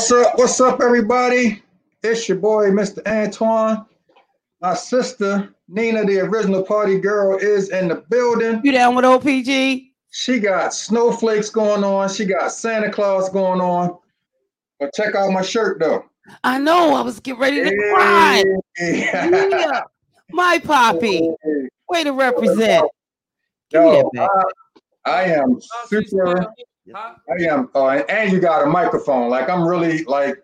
What's up? What's up, everybody? It's your boy, Mr. Antoine. My sister, Nina, the original party girl, is in the building. You down with OPG? She got snowflakes going on. She got Santa Claus going on. But check out my shirt, though. I know. I was getting ready to cry. Yeah. My poppy. Way to represent. Yo. I, I am super. I am, uh, and you got a microphone. Like I'm really like,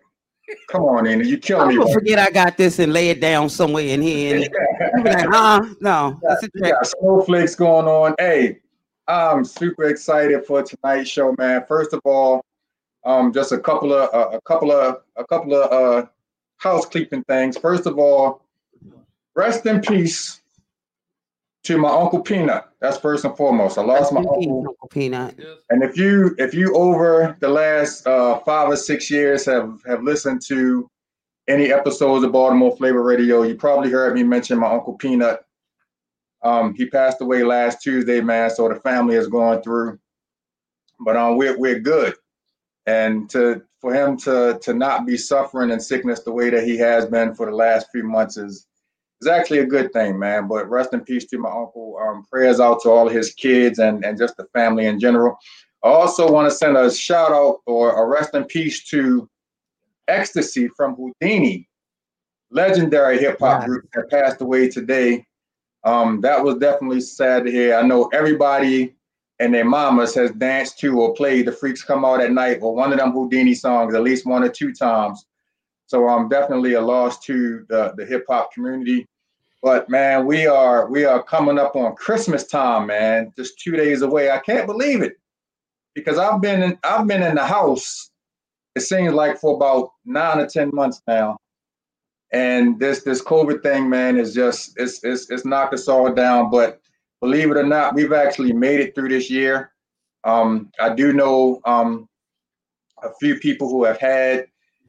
come on, Nina, you killing I'm me. gonna right forget I got this and lay it down somewhere in here. And like, huh? No, that's a We trick. got snowflakes going on. Hey, I'm super excited for tonight's show, man. First of all, um, just a couple of uh, a couple of a couple of uh, housekeeping things. First of all, rest in peace to my uncle Peanut. That's first and foremost. I lost my uncle. Uncle Peanut. And if you if you over the last uh, five or six years have have listened to any episodes of Baltimore Flavor Radio, you probably heard me mention my uncle Peanut. Um, he passed away last Tuesday, man. So the family is going through, but um, we're we're good. And to for him to to not be suffering in sickness the way that he has been for the last few months is is actually a good thing, man. But rest in peace to my uncle. Um, prayers out to all his kids and and just the family in general. I also want to send a shout out or a rest in peace to Ecstasy from Whodini, legendary hip hop Yeah. group that passed away today. Um, that was definitely sad to hear. I know everybody and their mamas has danced to or played the Freaks Come Out at Night or one of them Whodini songs at least one or two times. So I'm definitely a loss to the, the hip hop community. But man, we are we are coming up on Christmas time, man. Just two days away. I can't believe it because I've been in, I've been in the house. It seems like for about nine or ten months now, and this this COVID thing, man, is just it's it's it's knocked us all down. But believe it or not, we've actually made it through this year. Um, I do know um, a few people who have had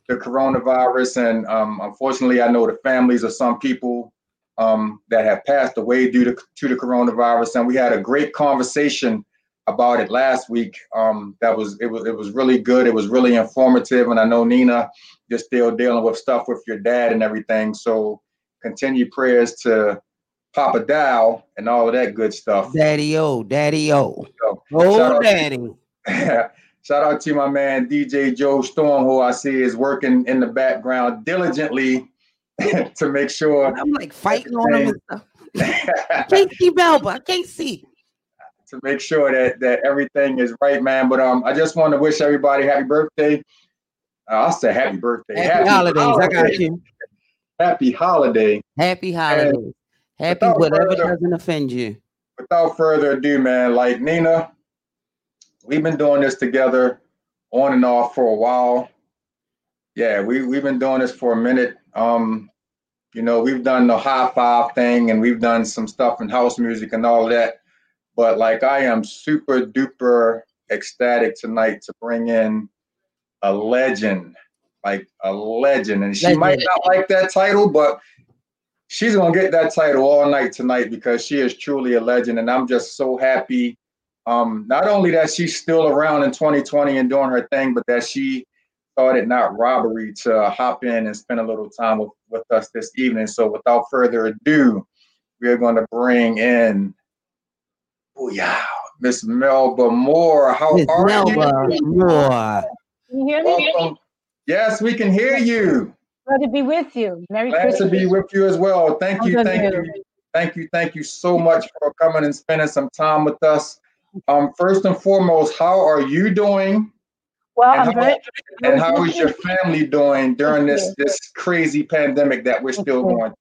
the coronavirus, and um, unfortunately, I know the families of some people um, that have passed away due to, to the coronavirus. And we had a great conversation about it last week. Um, that was it was it was really good. It was really informative, and I know Nina, you're still dealing with stuff with your dad and everything. So continue prayers to Papa Dow and all of that good stuff. Daddy O, Daddy O. Oh, Daddy. Shout out to my man DJ Joe Storm, who I see is working in the background diligently to make sure I'm like fighting on him and stuff. Can't see Melba. I can't see. to make sure that that everything is right, man. But um, I just want to wish everybody happy birthday. Uh, I'll say happy birthday. Happy, holidays. I got you. Happy holiday. Happy holidays. Happy whatever further- doesn't offend you. Without further ado, man, like Nina, we've been doing this together on and off for a while. Yeah, we we've been doing this for a minute. Um, you know, we've done the high five thing and we've done some stuff in house music and all that. But like I am super duper ecstatic tonight to bring in a legend, like a legend. And she might not like that title, but she's gonna get that title all night tonight because she is truly a legend. And I'm just so happy. Um, not only that she's still around in 2020 and doing her thing, but that she thought it not robbery to hop in and spend a little time with, with us this evening. So without further ado, we are going to bring in oh yeah, Miss Melba Moore. How Miss are Melba you? Moore. Can you hear me? Welcome. Yes, we can hear you. Glad to be with you. Merry Glad Christmas. to be with you as well. Thank you, thank you, thank you, thank you so much for coming and spending some time with us. Um, first and foremost, how are you doing? Well, And I'm how, very. and how is your family doing during this this crazy pandemic that we're still going?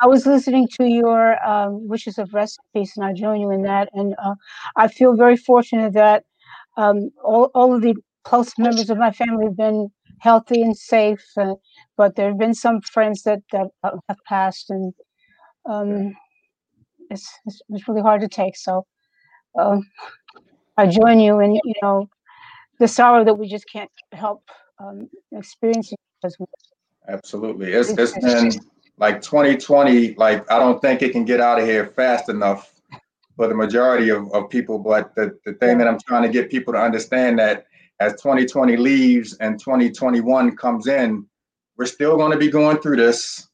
I was listening to your um, wishes of rest in peace, and I join you in that. And uh, I feel very fortunate that um, all, all of the close members of my family have been healthy and safe. Uh, but there have been some friends that, that uh, have passed, and um, it's, it's it's really hard to take. So um, I join you in you know the sorrow that we just can't help um, experiencing because we Absolutely. It's it's been like 2020, like I don't think it can get out of here fast enough for the majority of, of people. But the, the thing that I'm trying to get people to understand that as 2020 leaves and 2021 comes in, we're still going to be going through this.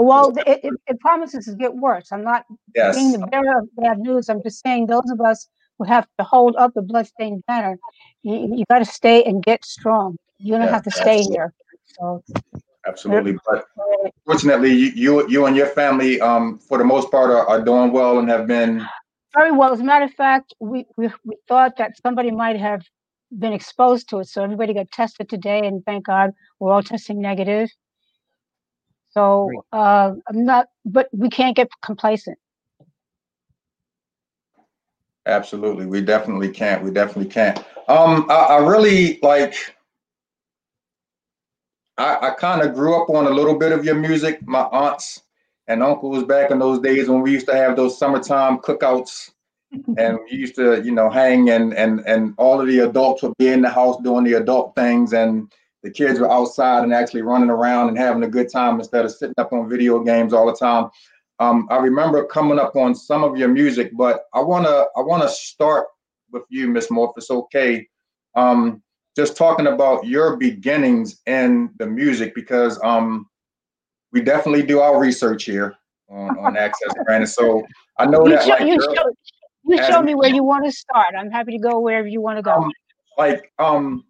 Well, it, it, it promises to get worse. I'm not Yes. being the bearer of bad news. I'm just saying those of us who have to hold up the bloodstained banner, you, you got to stay and get strong. You don't Yeah, have to stay absolutely. here. So, Absolutely. But fortunately, you, you, you and your family, um, for the most part, are, are doing well and have been. very well. As a matter of fact, we, we, we thought that somebody might have been exposed to it. So everybody got tested today, and thank God we're all testing negative. So uh, I'm not, but we can't get complacent. Absolutely, we definitely can't. We definitely can't. Um, I, I really like. I, I kind of grew up on a little bit of your music. My aunts and uncles back in those days when we used to have those summertime cookouts, and we used to, you know, hang and and and all of the adults would be in the house doing the adult things, and the kids were outside and actually running around and having a good time instead of sitting up on video games all the time. Um, I remember coming up on some of your music, but I wanna I wanna start with you, Miss Moore, if it's okay. Um, just talking about your beginnings in the music because um, we definitely do our research here on, on Access Granted. So I know You that show, like you you're- show, you show me where you want to start. I'm happy to go wherever you want to go. Um, like um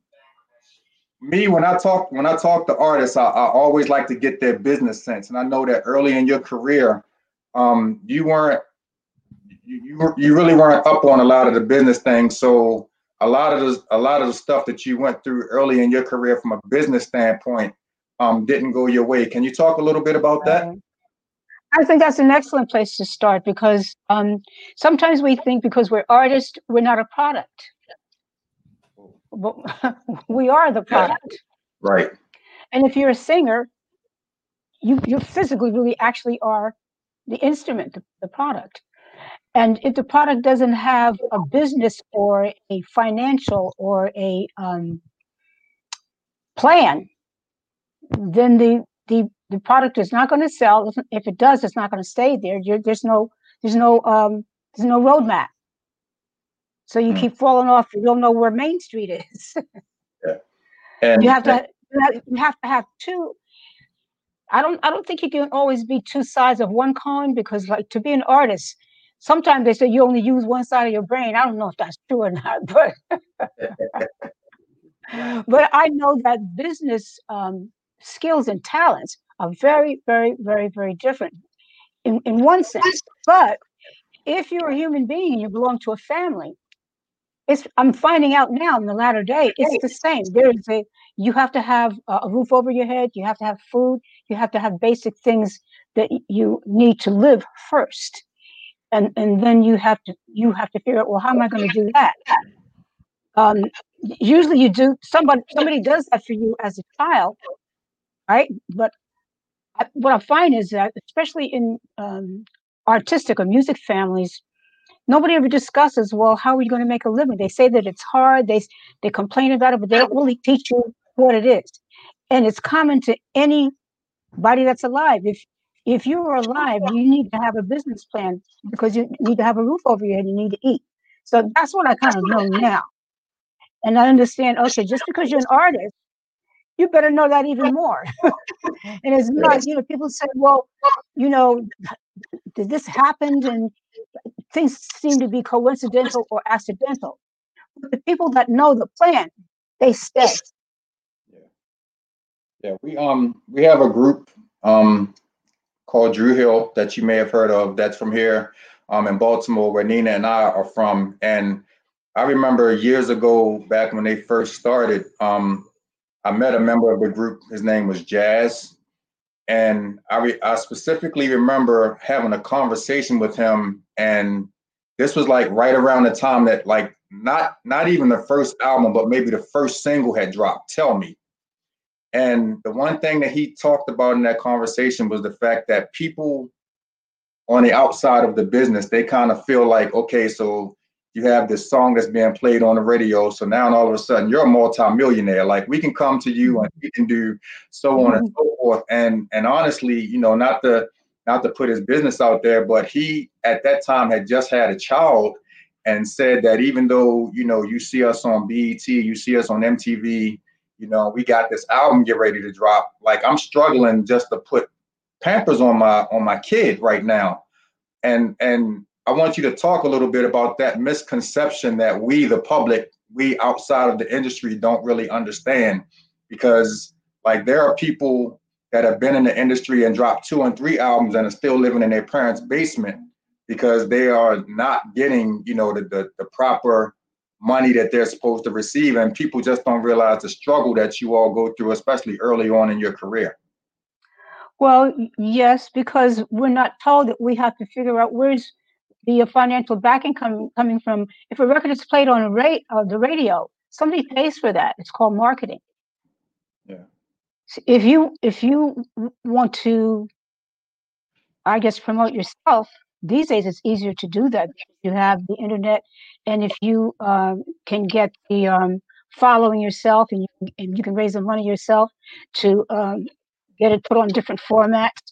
me when I talk when I talk to artists, I, I always like to get their business sense. And I know that early in your career, um, you weren't you you, you really weren't up on a lot of the business things. So a lot of the a lot of the stuff that you went through early in your career from a business standpoint um, didn't go your way. Can you talk a little bit about that? I think that's an excellent place to start because um, sometimes we think because we're artists, we're not a product. But we are the product. Right. And if you're a singer, you you physically really actually are the instrument, the, the product. And if the product doesn't have a business or a financial or a um, plan, then the the the product is not going to sell. If- it does, it's not going to stay there. You're, there's no there's no um, there's no roadmap. So you Mm. keep falling off. You don't know where Main Street is. And you have to you have- you have to have two i don't i don't think you can always be two sides of one coin because like to be an artist sometimes they say you only use one side of your brain i don't know if that's true or not but but i know that business um, skills and talents are very very very very different in, in one sense but if you're a human being and you belong to a family it's i'm finding out now in the latter day it's the same. There is a you have to have a roof over your head you have to have food you have to have basic things that you need to live first. And and then you have to you have to figure out well how am i going to do that? Um usually you do somebody somebody does that for you as a child right? But I, what i find is that especially in um, artistic or music families nobody ever discusses well how are you going to make a living? They say that it's hard they they complain about it but they don't really teach you what it is. And it's common to anybody that's alive. If if you are alive you need to have a business plan because you need to have a roof over your head you need to eat. So that's what i kind of know now. And i understand okay just because you're an artist you better know that even more. And it's not you know people say well you know did this happen and things seem to be coincidental or accidental. But the people that know the plan, they stay. Yeah, we um we have a group um called Dru Hill that you may have heard of. That's from here um in Baltimore, where Nina and I are from. And I remember years ago, back when they first started, um, I met a member of the group. His name was Jazz, and I re- I specifically remember having a conversation with him, and this was like right around the time that like not not even the first album, but maybe the first single had dropped. Tell me. And the one thing that he talked about in that conversation was the fact that people on the outside of the business, they kind of feel like, okay, so you have this song that's being played on the radio. So now all of a sudden you're a multimillionaire. Like we can come to you and we can do so on and mm-hmm. so forth. And and honestly, you know, not to not to put his business out there, but he at that time had just had a child and said that even though you know you see us on BET, you see us on MTV, you know we got this album get ready to drop. Like I'm struggling just to put Pampers on my on my kid right now, and and I want you to talk a little bit about that misconception that we, the public, we outside of the industry, don't really understand, because like there are people that have been in the industry and dropped two and three albums and are still living in their parents' basement because they are not getting, you know, the, the, the proper money that they're supposed to receive. And people just don't realize the struggle that you all go through, especially early on in your career. Well, yes, because we're not told that we have to figure out where's the financial backing coming coming from. If a record is played on a rate uh, the radio, somebody pays for that. It's called marketing. Yeah. If you if you want to, I guess, promote yourself, these days it's easier to do that. You have the internet, and if you um, can get the um, following yourself, and you, and you can raise the money yourself to um, get it put on different formats,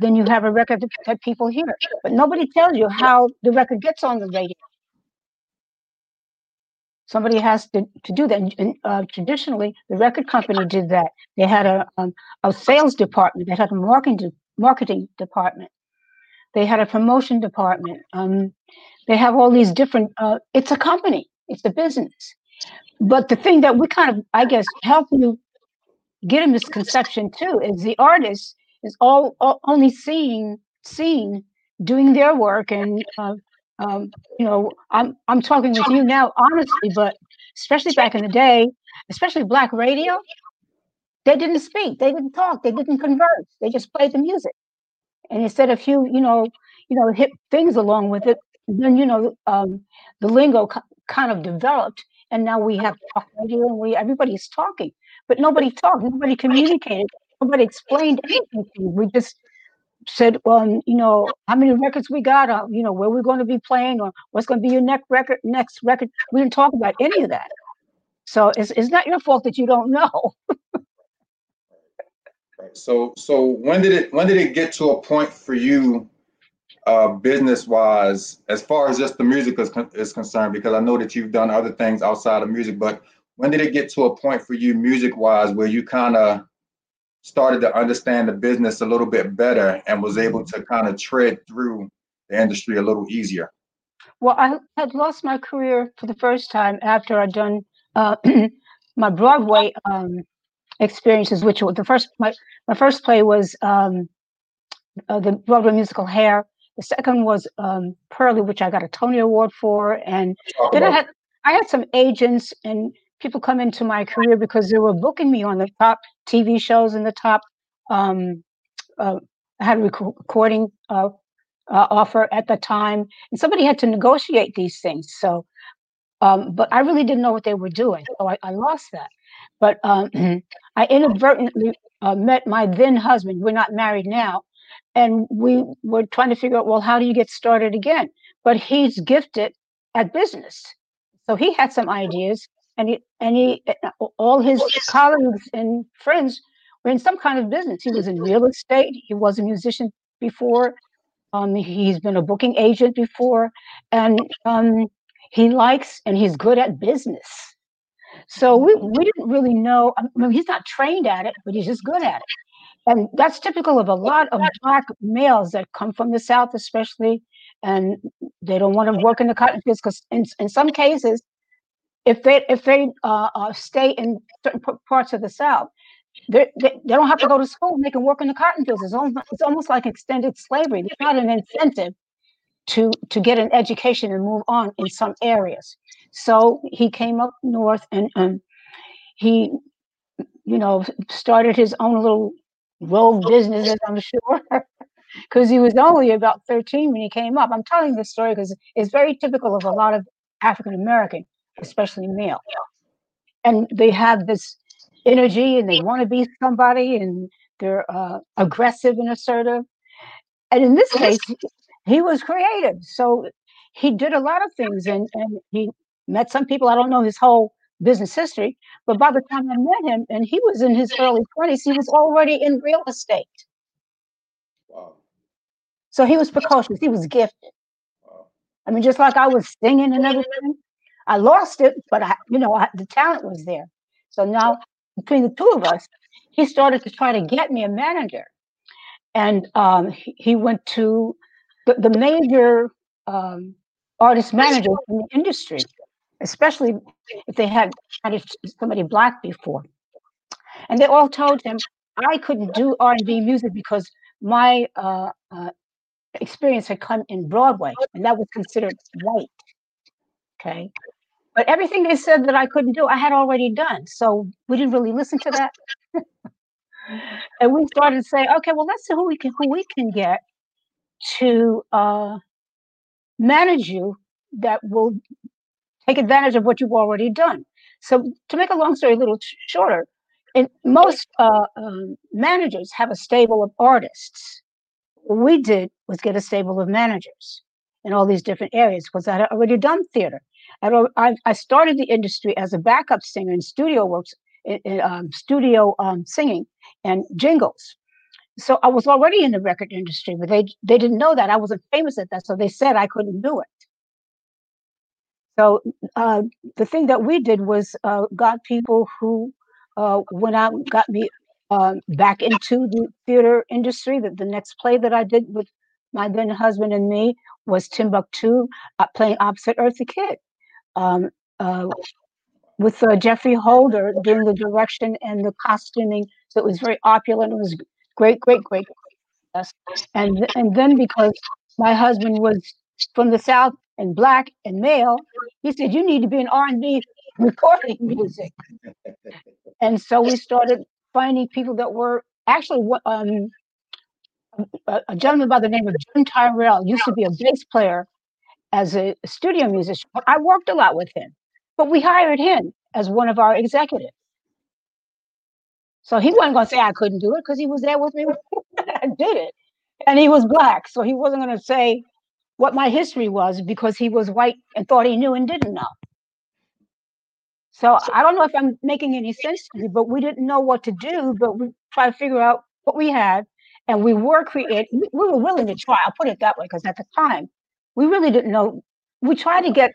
then you have a record that, people hear. But nobody tells you how the record gets on the radio. Somebody has to, to do that. And, uh, traditionally, the record company did that. They had a, um, a sales department. They had a marketing marketing department. They had a promotion department. Um, they have all these different. Uh, it's a company. It's a business. But the thing that we kind of, I guess, help you get a misconception too is the artist is all, all only seeing seen doing their work and uh, um, you know I'm I'm talking with you now honestly, but especially back in the day, especially black radio, they didn't speak, they didn't talk, they didn't converse, they just played the music, and instead of few you know you know hip things along with it, then you know um, the lingo kind of developed, and now we have talk radio and we everybody's talking, but nobody talked, nobody communicated, nobody explained anything to. We just said, well, you know, how many records we got, uh, you know, where we're going to be playing, or what's going to be your next record. Next record, we didn't talk about any of that. So it's it's not your fault that you don't know. so so when did it when did it get to a point for you, uh, business wise, as far as just the music is, is concerned? Because I know that you've done other things outside of music, but when did it get to a point for you, music wise, where you kind of started to understand the business a little bit better and was able to kind of tread through the industry a little easier? Well, I had lost my career for the first time after I'd done uh, my Broadway um, experiences, which was the first my, my first play was um, uh, the Broadway musical Hair. The second was um, Purlie, which I got a Tony Award for, and then I had I had some agents and people come into my career because they were booking me on the top TV shows and the top. Um, uh, I had a recording uh, uh, offer at the time, and somebody had to negotiate these things. So, um, but I really didn't know what they were doing, so I, I lost that. But um, I inadvertently uh, met my then husband. We're not married now, and we were trying to figure out, well, how do you get started again? But he's gifted at business, so he had some ideas and he, and he, all his colleagues and friends were in some kind of business. He was in real estate. He was a musician before. Um, he's been a booking agent before, and um, he likes and he's good at business. So we, we didn't really know. I mean, he's not trained at it, but he's just good at it. And that's typical of a lot of black males that come from the South, especially, and they don't want to work in the cotton fields because in, in some cases if they if they uh, uh, stay in certain parts of the South, they, they, don't have to go to school. They can work in the cotton fields. It's almost, it's almost like extended slavery. There's not an incentive to to get an education and move on in some areas. So he came up north and and he, you know, started his own little rogue business, I'm sure. Because he was only about 13 when he came up. I'm telling this story because it's very typical of a lot of African American especially male. And they have this energy and they want to be somebody and they're uh, aggressive and assertive. And in this case, he was creative. So he did a lot of things and, and he met some people. I don't know his whole business history, but by the time I met him and he was in his early 20s, he was already in real estate. Wow. So he was precocious, he was gifted. I mean, just like I was singing and everything, I lost it, but I, you know, I, the talent was there. So now between the two of us, he started to try to get me a manager, and um, he, he, went to the, the major um, artist managers in the industry, especially if they had managed somebody black before, and they all told him I couldn't do R and B music because my uh, uh, experience had come in Broadway, and that was considered white. Okay. But everything they said that I couldn't do, I had already done. So we didn't really listen to that. and we started to say, okay, well, let's see who we can who we can get to uh, manage you that will take advantage of what you've already done. So to make a long story a little shorter, and most uh, um, managers have a stable of artists. What we did was get a stable of managers in all these different areas because I had already done theater. I, I started the industry as a backup singer in studio works, in, in um, studio um, singing and jingles. So I was already in the record industry, but they they didn't know that I wasn't famous at that, so they said I couldn't do it. So uh, the thing that we did was uh, got people who uh, went out and got me um, back into the theater industry. The, the next play that I did with my then husband and me was Timbuktu, uh, playing opposite Eartha Kitt um, uh, with uh, Geoffrey Holder doing the direction and the costuming. So it was very opulent. It was great, great, great. And and then because my husband was from the South and black and male, he said you need to be in R and B recording music. and so we started finding people that were actually um, a, a gentleman by the name of Jim Tyrell used to be a bass player as a studio musician. I worked a lot with him, but we hired him as one of our executives. So he wasn't going to say I couldn't do it because he was there with me I did it. And he was black. So he wasn't going to say what my history was because he was white and thought he knew and didn't know. So I don't know if I'm making any sense to you, but we didn't know what to do, but we tried to figure out what we had. And we were creating, we were willing to try. I'll put it that way, because at the time we really didn't know. We tried to get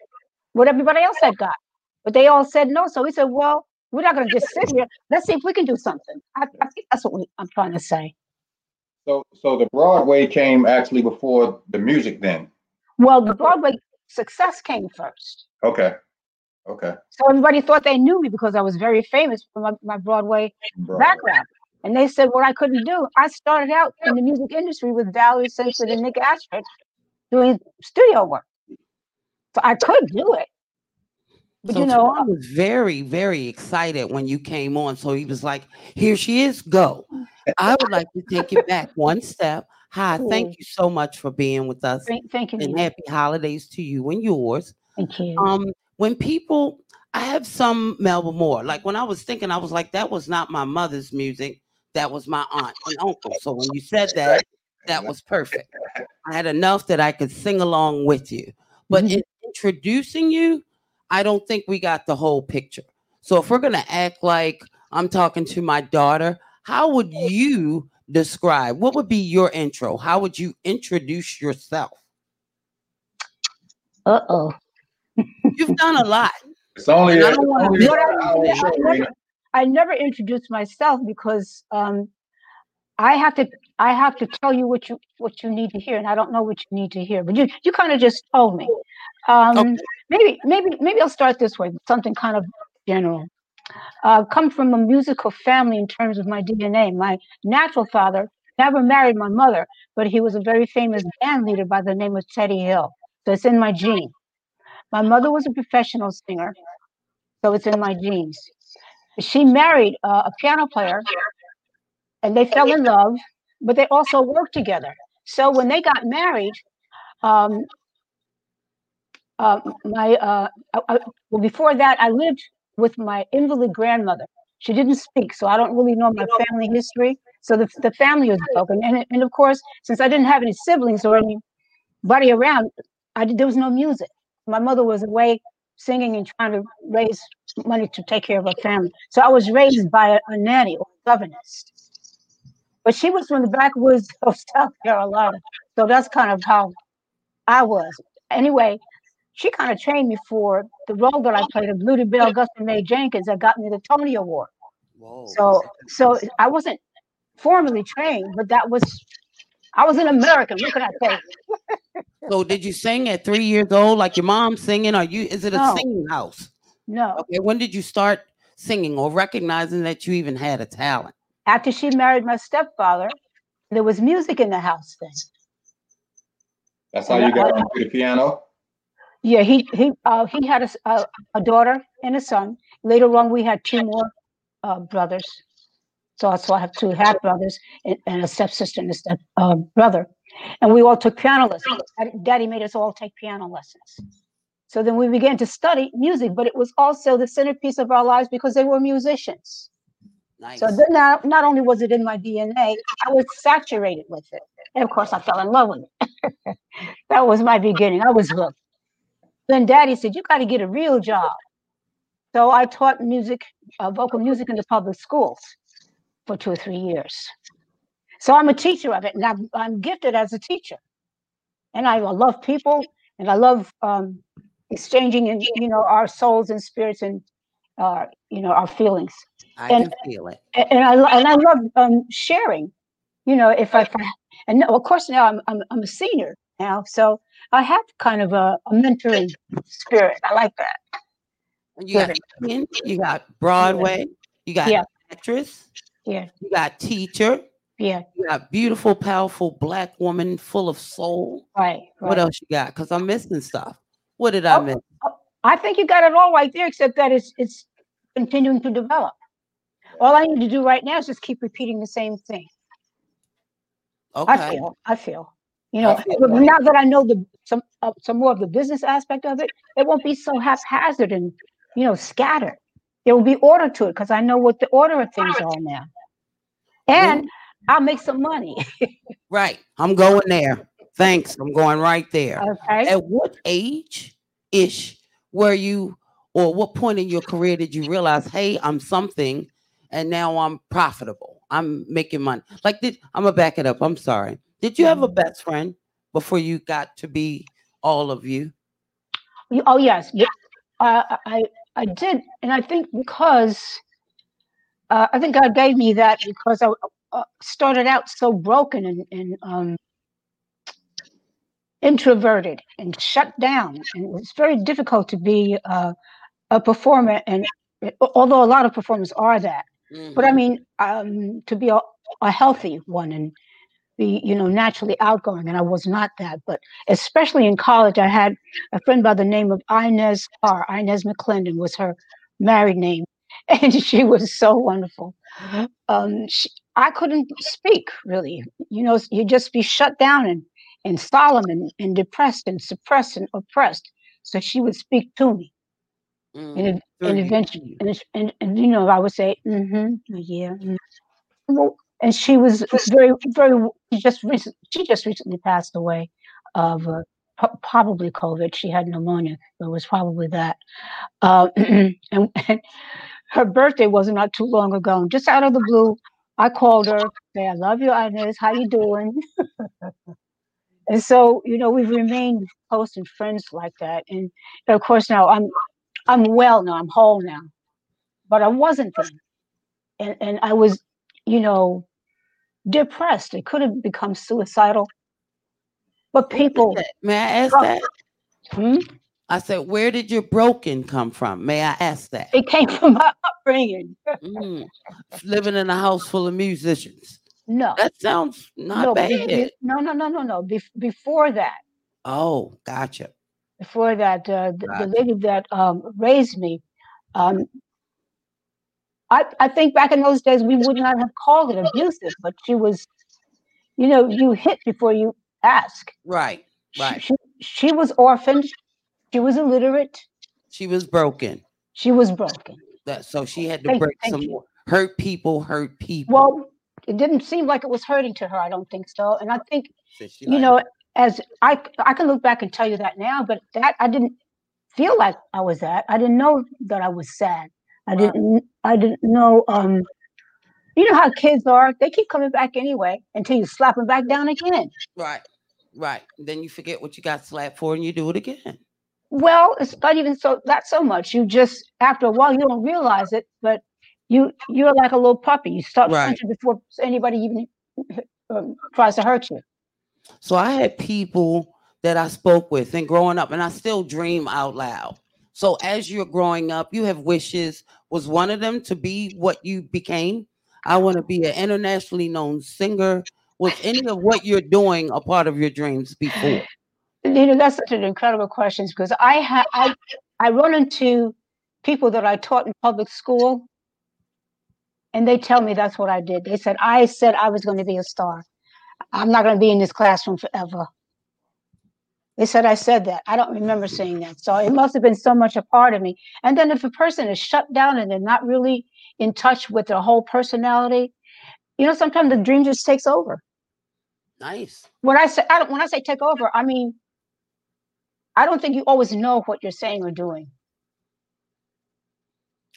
what everybody else had got, but they all said no. So we said, well, we're not going to just sit here. Let's see if we can do something. I, I think that's what we, I'm trying to say. So, so the Broadway came actually before the music, then. Well, the Broadway success came first. Okay. Okay. So everybody thought they knew me because I was very famous for my, my Broadway, Broadway. background. And they said what I couldn't do. I started out in the music industry with Valerie Simpson and Nick Ashford doing studio work. So I could do it. But so you know, I was very, very excited when you came on. So he was like, Here she is, go. I would like to take it back one step. Hi, cool. thank you so much for being with us. Thank, thank you. And happy holidays to you and yours. Thank you. Um, when people I have some Melba Moore. Like when I was thinking, I was like, that was not my mother's music. That was my aunt and uncle. So when you said that, that was perfect. I had enough that I could sing along with you. But mm-hmm. in introducing you, I don't think we got the whole picture. So if we're going to act like I'm talking to my daughter, how would you describe what would be your intro? How would you introduce yourself? Uh oh. You've done a lot. It's only, I, don't only I, never, I never introduced myself because um, I have to I have to tell you what you what you need to hear, and I don't know what you need to hear. But you you kind of just told me. Um, okay. Maybe maybe maybe I'll start this way, something kind of general. Uh, come from a musical family in terms of my DNA. My natural father never married my mother, but he was a very famous band leader by the name of Teddy Hill. So it's in my gene. My mother was a professional singer, so it's in my genes. She married uh, a piano player and they fell in love, but they also worked together. So when they got married, um, uh, my uh, I, well before that I lived with my invalid grandmother. She didn't speak, so I don't really know my family history. So the, the family was broken, and and of course, since I didn't have any siblings or anybody around, I there was no music. My mother was away singing and trying to raise money to take care of her family. So I was raised by a, a nanny or governess. But she was from the backwoods of South Carolina. So that's kind of how I was. anyway, she kind of trained me for the role that I played of Lutie Bell, Gus and May Jenkins that got me the Tony Award. Whoa. So, so I wasn't formally trained, but that was, I was an American. What can I say? So did you sing at three years old, like your mom singing? Are you? Is it a No. singing house? No, Okay. When did you start singing or recognizing that you even had a talent? After she married my stepfather, there was music in the house then. That's how you got onto the piano. Yeah, he he uh, he had a daughter and a son. Later on, we had two more uh, brothers. So, so I have two half brothers and, and a stepsister and a step uh, brother, and we all took piano lessons. Daddy made us all take piano lessons. So then we began to study music, but it was also the centerpiece of our lives because they were musicians. Nice. So then not, not only was it in my DNA, I was saturated with it. And of course, I fell in love with it. that was my beginning. I was hooked. Then daddy said, You got to get a real job. So I taught music, uh, vocal music in the public schools for two or three years. So I'm a teacher of it, and I'm, I'm gifted as a teacher. And I love people, and I love um, exchanging, in, you know, our souls and spirits and, uh, you know, our feelings I and- can feel it. and I and I love um, sharing. You know, if I, and of course now I'm, I'm I'm a senior now, so I have kind of a, a mentoring spirit. I like that. You got you got Broadway, you got Yeah. actress, Yeah, you got teacher, yeah, you got beautiful, powerful black woman full of soul. right, right. What else you got? Because I'm missing stuff. What did I Oh, miss? I think you got it all right there, except that it's it's continuing to develop. All I need to do right now is just keep repeating the same thing. Okay. I feel, I feel. You know, feel that. now that I know the some uh, some more of the business aspect of it, it won't be so haphazard and you know scattered. There will be order to it because I know what the order of things are now, and I'll make some money. Right. I'm going there. Thanks. I'm going right there. Okay. At what age ish were you, or what point in your career did you realize, hey, I'm something and now I'm profitable? I'm making money. Like, did I'm gonna back it up. I'm sorry. Did you have a best friend before you got to be all of you? Oh yes, y- uh, I I did, and I think because uh, I think God gave me that because I uh, started out so broken and, and um, introverted and shut down, and it was very difficult to be uh, a performer. And although a lot of performers are that, but I Mhm. mean um, to be a, a healthy one and be you know naturally outgoing and i was not that but especially in college i had a friend by the name of inez carr inez mcclendon was her married name and she was so wonderful. Um, she, i couldn't speak really. You know you'd just be shut down and and solemn and, and depressed and suppressed and oppressed. So she would speak to me Mhm. and, and eventually and, and, and you know i would say mm-hmm yeah mm." well, and she was very very she just recent, she just recently passed away of uh, pro- probably covid. She had pneumonia but it was probably that. Uh, and, and her birthday wasn't not too long ago. And just out of the blue i called her say i love you inez how you doing? And so you know we've remained close and friends like that. And, and of course now i'm i'm well now i'm whole now but i wasn't then and, and i was you know depressed it could have become suicidal but people May I ask Oh. that? hmm, I said, where did your broken come from? May I ask that? it came from my upbringing Mm. Living in a house full of musicians. no That sounds not no, bad. be- no no no no no Bef- before that Oh, gotcha. Before that uh, the, the lady that um, raised me um, I, I think back in those days we would not have called it abusive but she was you know you hit before you ask Right, right. she, she was orphaned she was illiterate She was broken. she was broken That so she had to Thank- break thank some you. Hurt people, hurt people. well it didn't seem like it was hurting to her i don't think so and i think So you like, know as I I can look back and tell you that now but that i didn't feel like i was that i didn't know that i was sad i Right. didn't i didn't know um you know how kids are they keep coming back anyway until you slap them back down again right. Right. Then you forget what you got slapped for and you do it again. Well, it's not even so not so much. You just after a while you don't realize it, but you you're like a little puppy. You start Right. before anybody even um, tries to hurt you. So I had people that I spoke with and growing up, and I still dream out loud. So as you're growing up, you have wishes. Was one of them to be what you became? I want to be an internationally known singer. Was any of what you're doing a part of your dreams before? You know, that's such an incredible question because I have I I run into people that I taught in public school, and they tell me that's what I did. They said I said I was going to be a star. I'm not going to be in this classroom forever. They said I said that. I don't remember saying that. So it must have been so much a part of me. And then if a person is shut down and they're not really in touch with their whole personality, you know, sometimes the dream just takes over. Nice. When I say I don't, when I say take over, I mean I don't think you always know what you're saying or doing.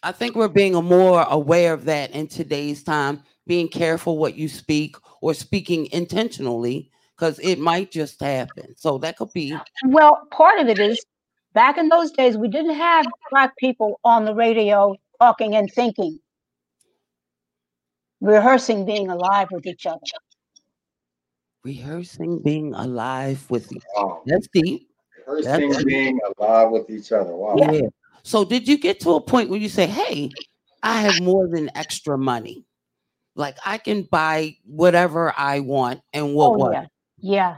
I think we're being more aware of that in today's time, being careful what you speak or speaking intentionally because it might just happen. So that could be Well, part of it is back in those days we didn't have black people on the radio talking and thinking, rehearsing being alive with each other. rehearsing being alive with you. Wow. That's deep. Rehearsing That's- being alive with each other. Wow. Yeah. So did you get to a point where you say, "Hey, I have more than extra money. Like I can buy whatever I want." And what Oh what? yeah, yeah.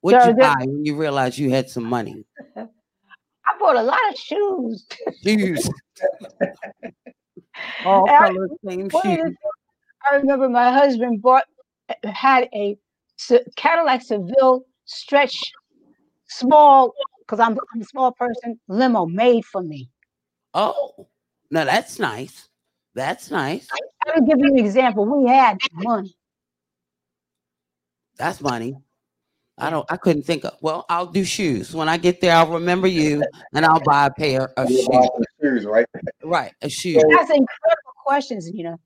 What'd There- you there- buy when you realize you had some money? I bought a lot of shoes. Shoes. All colors, same One of the shoes. I remember my husband bought had a Cadillac Seville stretch small because I'm, I'm a small person limo made for me. Oh, now that's nice. That's nice. I will give you an example. We had money. That's money. I don't. I couldn't think of. Well, I'll do shoes when I get there. I'll remember you, and I'll buy a pair of You shoes. bought shoes, right? Right, a shoe. That's incredible questions, you know.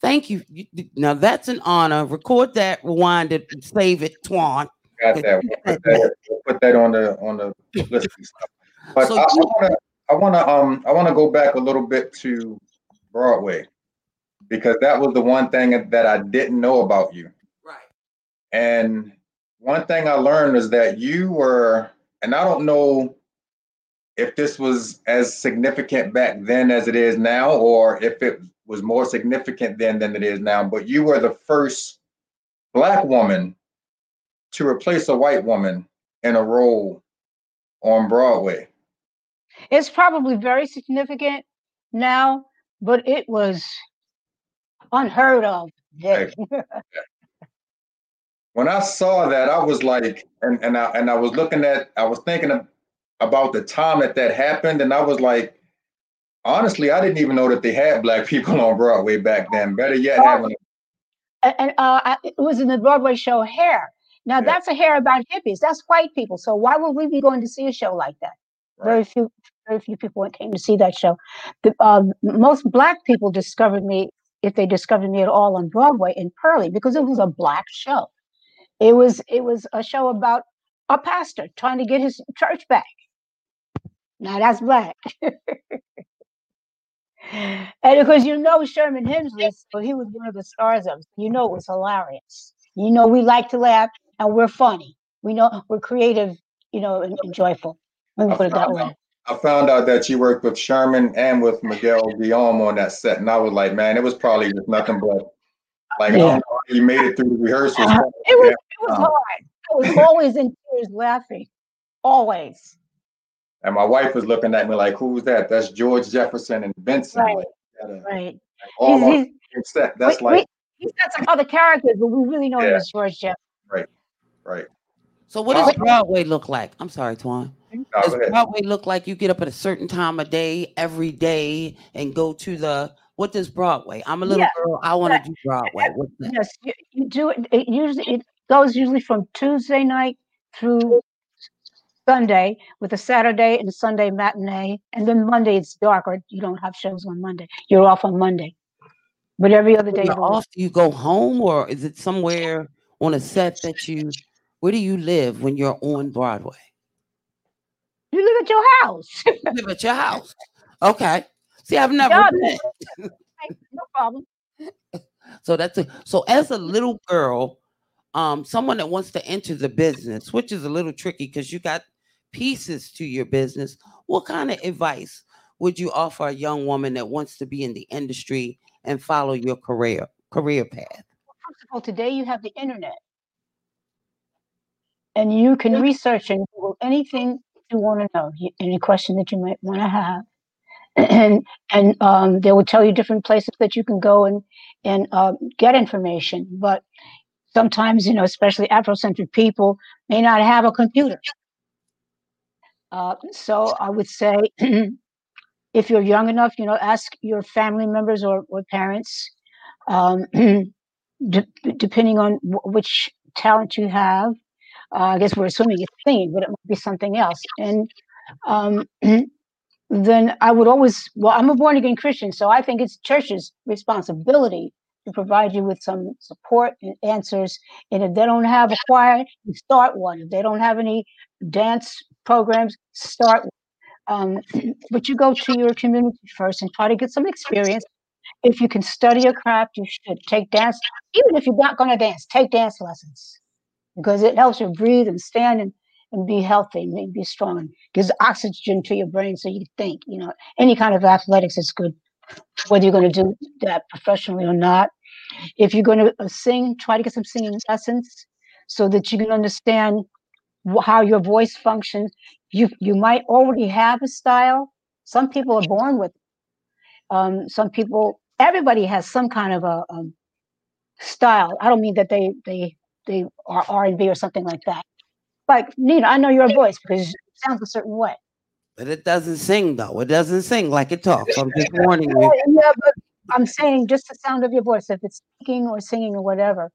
Thank you. You- you- Now that's an honor. Record that, rewind it, save it, Twan. Got that. We'll put that, we'll put that on the on the publicity stuff. But So I, I wanna I wanna um I wanna go back a little bit to Broadway because that was the one thing that I didn't know about you. Right. And one thing I learned is that you were, and I don't know if this was as significant back then as it is now, or if it was more significant then than it is now, but you were the first Black woman to replace a white woman in a role on Broadway. It's probably very significant now, but it was unheard of then. when I saw that, I was like, and and I and I was looking at, I was thinking of, about the time that that happened, and I was like, honestly, I didn't even know that they had black people on Broadway back then. Better yet, having and, uh, it was in the Broadway show Hair. Now Yeah. that's a hair about hippies. That's white people. So why would we be going to see a show like that? Very few, very few people came to see that show. The, uh, most black people discovered me, if they discovered me at all, on Broadway in Purlie because it was a black show. It was it was a show about a pastor trying to get his church back. Now that's black. and because you know Sherman Hemsley, so he was one of the stars of it. You know it was hilarious. You know we like to laugh and we're funny. We know we're creative, you know, and, and joyful. Let me put it that way. Out, I found out that you worked with Sherman and with Miguel Guillaume on that set, and I was like, man, it was probably just nothing but like I Yeah. don't know you made it through the rehearsals. Uh, It was Yeah. it was hard. I was always in tears laughing. Always. And my wife was looking at me like, "Who's that?" That's George Jefferson and Vincent. Right. Like, gotta- Right. all He's, on he's, the set. That's we- like we- he's got some other characters, but we really know him Yeah. as George Jeff. right. Right. So what Wow. does Broadway look like? I'm sorry, Twan. No, Does. Broadway look like you get up at a certain time of day every day and go to the what does Broadway? I'm a little Yeah. girl. I want to do Broadway. Yes, you, you do it. It usually it goes usually from Tuesday night through Sunday with a Saturday and a Sunday matinee, and then Monday it's darker. You don't have shows on Monday. You're off on Monday, but every other day. You're off, do you go home or is it somewhere on a set that you Where do you live when you're on Broadway? You live at your house. You live at your house. Okay. See, I've never been. no problem. So that's a, so as a little girl, um, someone that wants to enter the business, which is a little tricky because you got pieces to your business. What kind of advice would you offer a young woman that wants to be in the industry and follow your career career path? First of all, today you have the internet. And you can research and Google anything you want to know, any question that you might want to have. And and um, they will tell you different places that you can go and and uh, get information. But sometimes, you know, especially Afrocentric people may not have a computer. Uh, so I would say, if you're young enough, you know, ask your family members or, or parents. Um, de- depending on wh- which talent you have. Uh, I guess we're assuming it's singing, but it might be something else. And um, then I would always, well, I'm a born again Christian, so I think it's church's responsibility to provide you with some support and answers. And if they don't have a choir, start one. If they don't have any dance programs, start one. Um, but you go to your community first and try to get some experience if you can study a craft, you should take dance. Even if you're not going to dance, take dance lessons because it helps you breathe and stand and, and be healthy and be strong and gives oxygen to your brain so you think. You know, any kind of athletics is good, whether you're going to do that professionally or not. If you're going to uh, sing, try to get some singing lessons so that you can understand how your voice functions. You you might already have a style. Some people are born with. Um, some people, everybody has some kind of a um, style. I don't mean that they they they are R and B or something like that. Like Nina, I know your voice because it sounds a certain way. But it doesn't sing though. It doesn't sing like it talks. I'm just warning you. yeah, but I'm saying just the sound of your voice, if it's speaking or singing or whatever,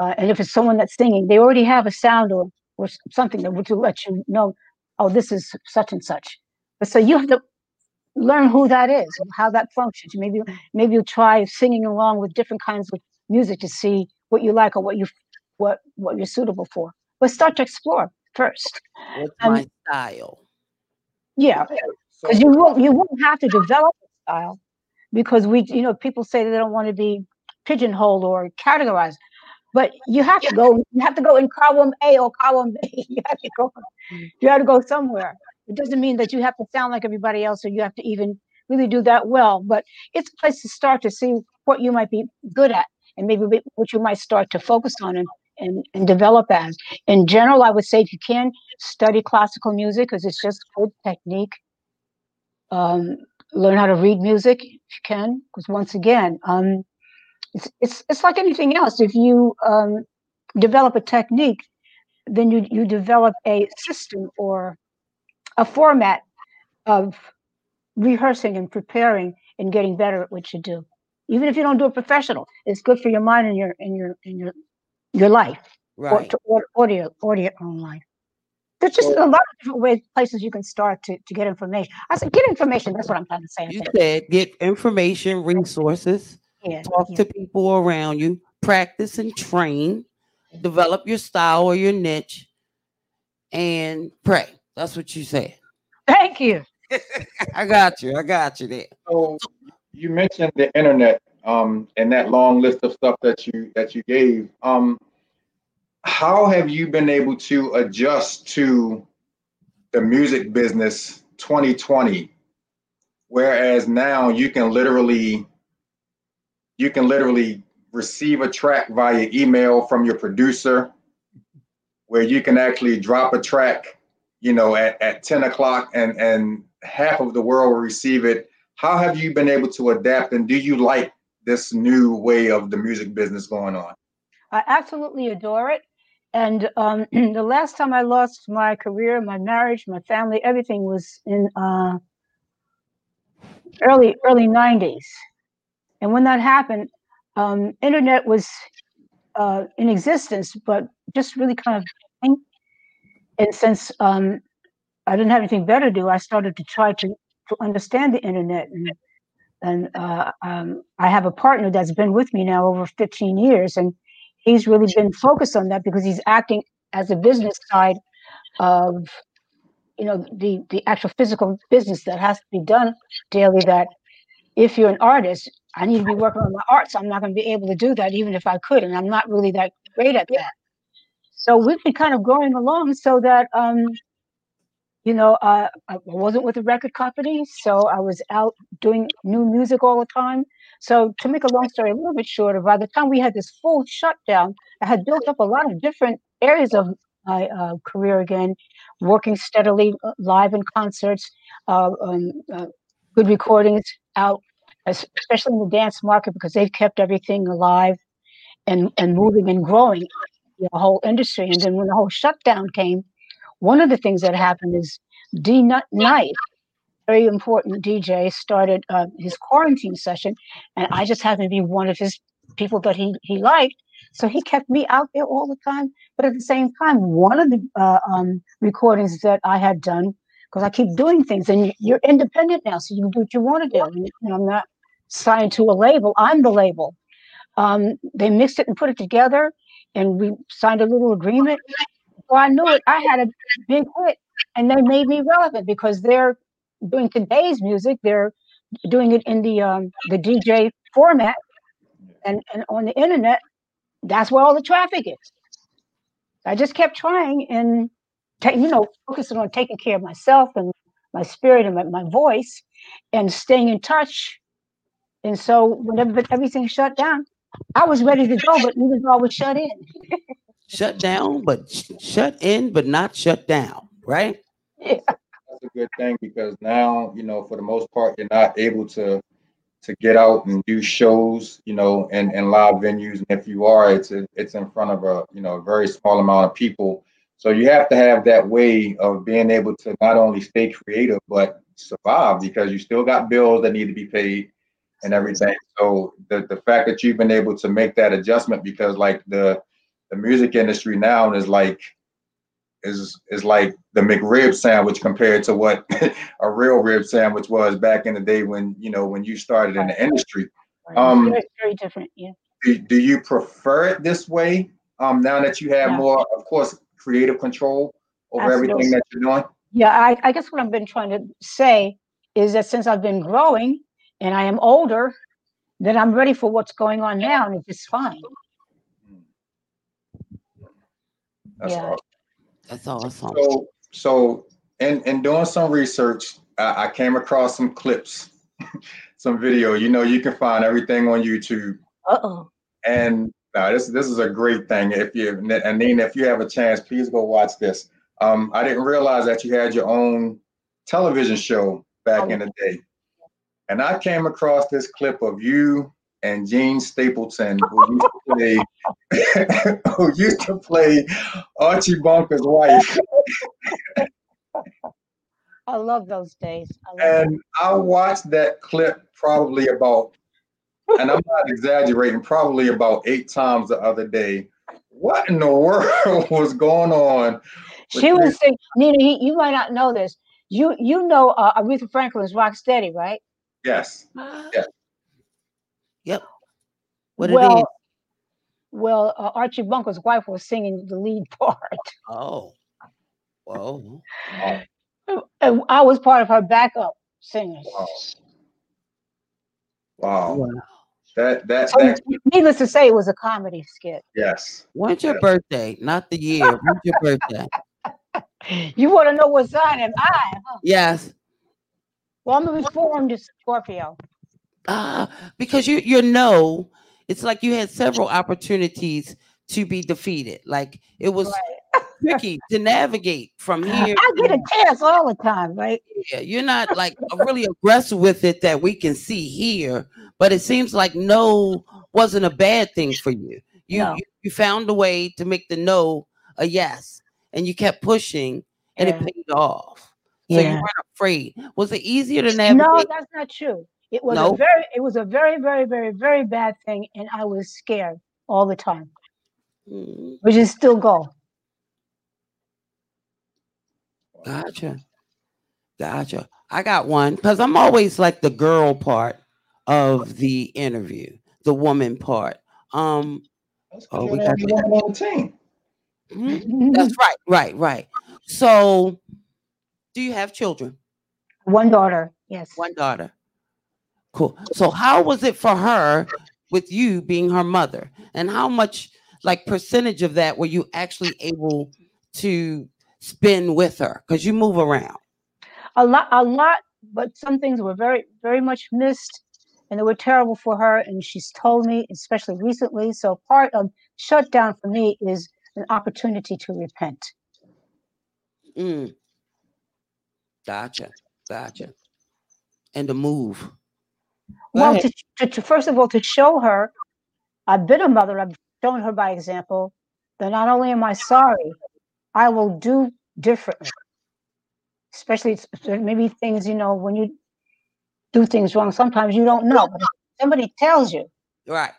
uh, and if it's someone that's singing, they already have a sound or or something that would to let you know, oh, this is such and such. But so you have to learn who that is, and how that functions. Maybe maybe you try singing along with different kinds of music to see what you like or what you what what you're suitable for. But start to explore first. What's Um, my style? Yeah, because you won't you won't have to develop a style because we you know people say they don't want to be pigeonholed or categorized but you have to go you have to go in column a or column b you have to go you have to go somewhere it doesn't mean that you have to sound like everybody else or you have to even really do that well but it's a place to start to see what you might be good at and maybe what you might start to focus on and and, and develop as. In general i would say if you can study classical music because it's just good technique. Um, learn how to read music if you can because once again um, it's, it's it's like anything else. If you um, develop a technique then you you develop a system or a format of rehearsing and preparing and getting better at what you do even if you don't do it professional it's good for your mind and your and your and your your life or Right. to order, order, your, order your own life. There's just a lot of different ways, places you can start to, to get information. I said, get information. That's what I'm trying to say. You said get information, resources, Yeah, talk yeah. to people around you, practice and train, develop your style or your niche, and pray. That's what you said. Thank you. I got you. I got you there. so you mentioned the internet um, and that long list of stuff that you that you gave. Um, how have you been able to adjust to the music business 2020 whereas now you can literally you can literally receive a track via email from your producer where you can actually drop a track you know at, at 10 o'clock and and half of the world will receive it how have you been able to adapt and do you like this new way of the music business going on I absolutely adore it. And um, the last time I lost my career, my marriage, my family, everything was in uh, early early 90s. And when that happened, um, internet was uh, in existence, but just really kind of. And since um, I didn't have anything better to do, I started to try to, to understand the internet. And, and uh, um, I have a partner that's been with me now over 15 years, and he's really been focused on that because he's acting as a business side of you know the the actual physical business that has to be done daily that if you're an artist i need to be working on my art so i'm not going to be able to do that even if i could and i'm not really that great at that so we've been kind of growing along so that um you know uh, i wasn't with a record company so i was out doing new music all the time so to make a long story a little bit shorter by the time we had this full shutdown i had built up a lot of different areas of my uh, career again, working steadily uh, live in concerts, uh, um, uh, good recordings out, especially in the dance market because they've kept everything alive and, and moving and growing the whole industry. And then when the whole shutdown came, one of the things that happened is D Knight, very important DJ, started uh, his quarantine session, and I just happened to be one of his people that he he liked. So he kept me out there all the time. But at the same time, one of the uh, um, recordings that I had done, because I keep doing things, and you're independent now, so you can do what you want to do. And, and I'm not signed to a label. I'm the label. Um, they mixed it and put it together, and we signed a little agreement. So I knew it. I had a big hit, and they made me relevant because they're doing today's music. They're doing it in the um, the DJ format, and, and on the internet that's where all the traffic is. I just kept trying and, you know, focusing on taking care of myself and my spirit and my, my voice and staying in touch. And so whenever everything shut down, I was ready to go, but even though I was shut in. shut down, but sh- shut in, but not shut down, right? Yeah. That's a good thing because now, you know, for the most part, you're not able to to get out and do shows, you know, and, and live venues. And if you are, it's a, it's in front of a you know a very small amount of people. So you have to have that way of being able to not only stay creative but survive because you still got bills that need to be paid and everything. So the the fact that you've been able to make that adjustment because like the the music industry now is like is is like the McRib sandwich compared to what a real rib sandwich was back in the day when you know when you started in the industry. Um, very, very different, yeah. Do, do you prefer it this way? Um, now that you have yeah. more, of course, creative control over Absolutely. everything that you're doing. Yeah, I, I guess what I've been trying to say is that since I've been growing and I am older, then I'm ready for what's going on now, and it's fine. That's yeah. awesome. That's awesome. So, so in, in doing some research, I, I came across some clips, some video. You know, you can find everything on YouTube. Uh oh. And now this this is a great thing. If you and then if you have a chance, please go watch this. Um, I didn't realize that you had your own television show back oh. in the day, and I came across this clip of you and Jean Stapleton, who used to play, who used to play Archie Bunker's wife. I love those days. I and them. I watched that clip probably about, and I'm not exaggerating, probably about eight times the other day. What in the world was going on? She was saying, Nina, you might not know this. You you know uh, Aretha Franklin's Rock Steady, right? Yes. Yes. Yep. What well, it is? Well, uh, Archie Bunker's wife was singing the lead part. Oh. Whoa. And I was part of her backup singers. Wow. wow. That that, so, that needless to say, it was a comedy skit. Yes. When's your yes. birthday? Not the year. When's your birthday? You want to know what sign am I? Huh? Yes. Well, I'm a reformed Scorpio ah, because you you know, it's like you had several opportunities to be defeated. Like it was right. tricky to navigate from here. I get a chance all the time, right? Yeah, you're not like really aggressive with it that we can see here, but it seems like no wasn't a bad thing for you. You no. you, you, found a way to make the no a yes, and you kept pushing, and yeah. it paid off. So yeah. you weren't afraid. Was it easier to navigate? No, that's not true. It was nope. a very, it was a very, very, very, very bad thing, and I was scared all the time, mm. which is still go. Gotcha, gotcha. I got one because I'm always like the girl part of the interview, the woman part. Um, oh, we got on the team. Mhm. That's right, right, right. So, do you have children? One daughter, yes. One daughter. Cool. So, how was it for her with you being her mother? And how much, like, percentage of that were you actually able to spend with her? Because you move around. A lot, a lot, but some things were very, very much missed, and they were terrible for her. And she's told me, especially recently. So part of shutdown for me is an opportunity to repent. Mm. Gotcha. Gotcha. And to move. Well, to, to, to first of all, to show her, I've been a mother. I've shown her by example that not only am I sorry, I will do differently. Especially maybe things you know when you do things wrong. Sometimes you don't know, but somebody tells you. Right.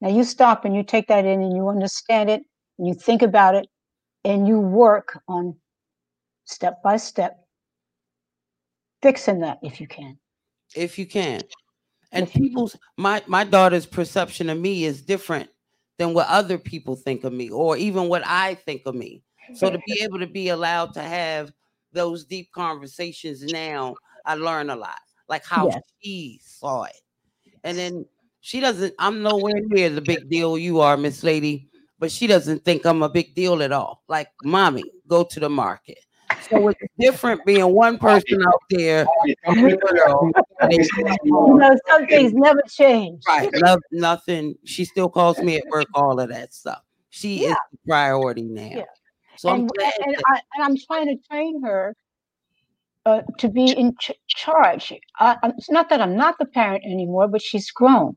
Now you stop and you take that in and you understand it and you think about it and you work on step by step fixing that if you can. If you can. And If you can. people's my my daughter's perception of me is different than what other people think of me or even what I think of me. So to be able to be allowed to have those deep conversations now, I learn a lot. Like how Yes. she saw it. And then she doesn't, I'm nowhere near the big deal you are, Miss Lady, but she doesn't think I'm a big deal at all. Like, mommy, go to the market. So it's different being one person out there. You know, some things never change. Right. Love nothing. She still calls me at work, all of that stuff. She is the priority now. Yeah. So I'm and, and, that- I, and I'm trying to train her uh, to be in ch- charge. I, I'm, it's not that I'm not the parent anymore, but she's grown.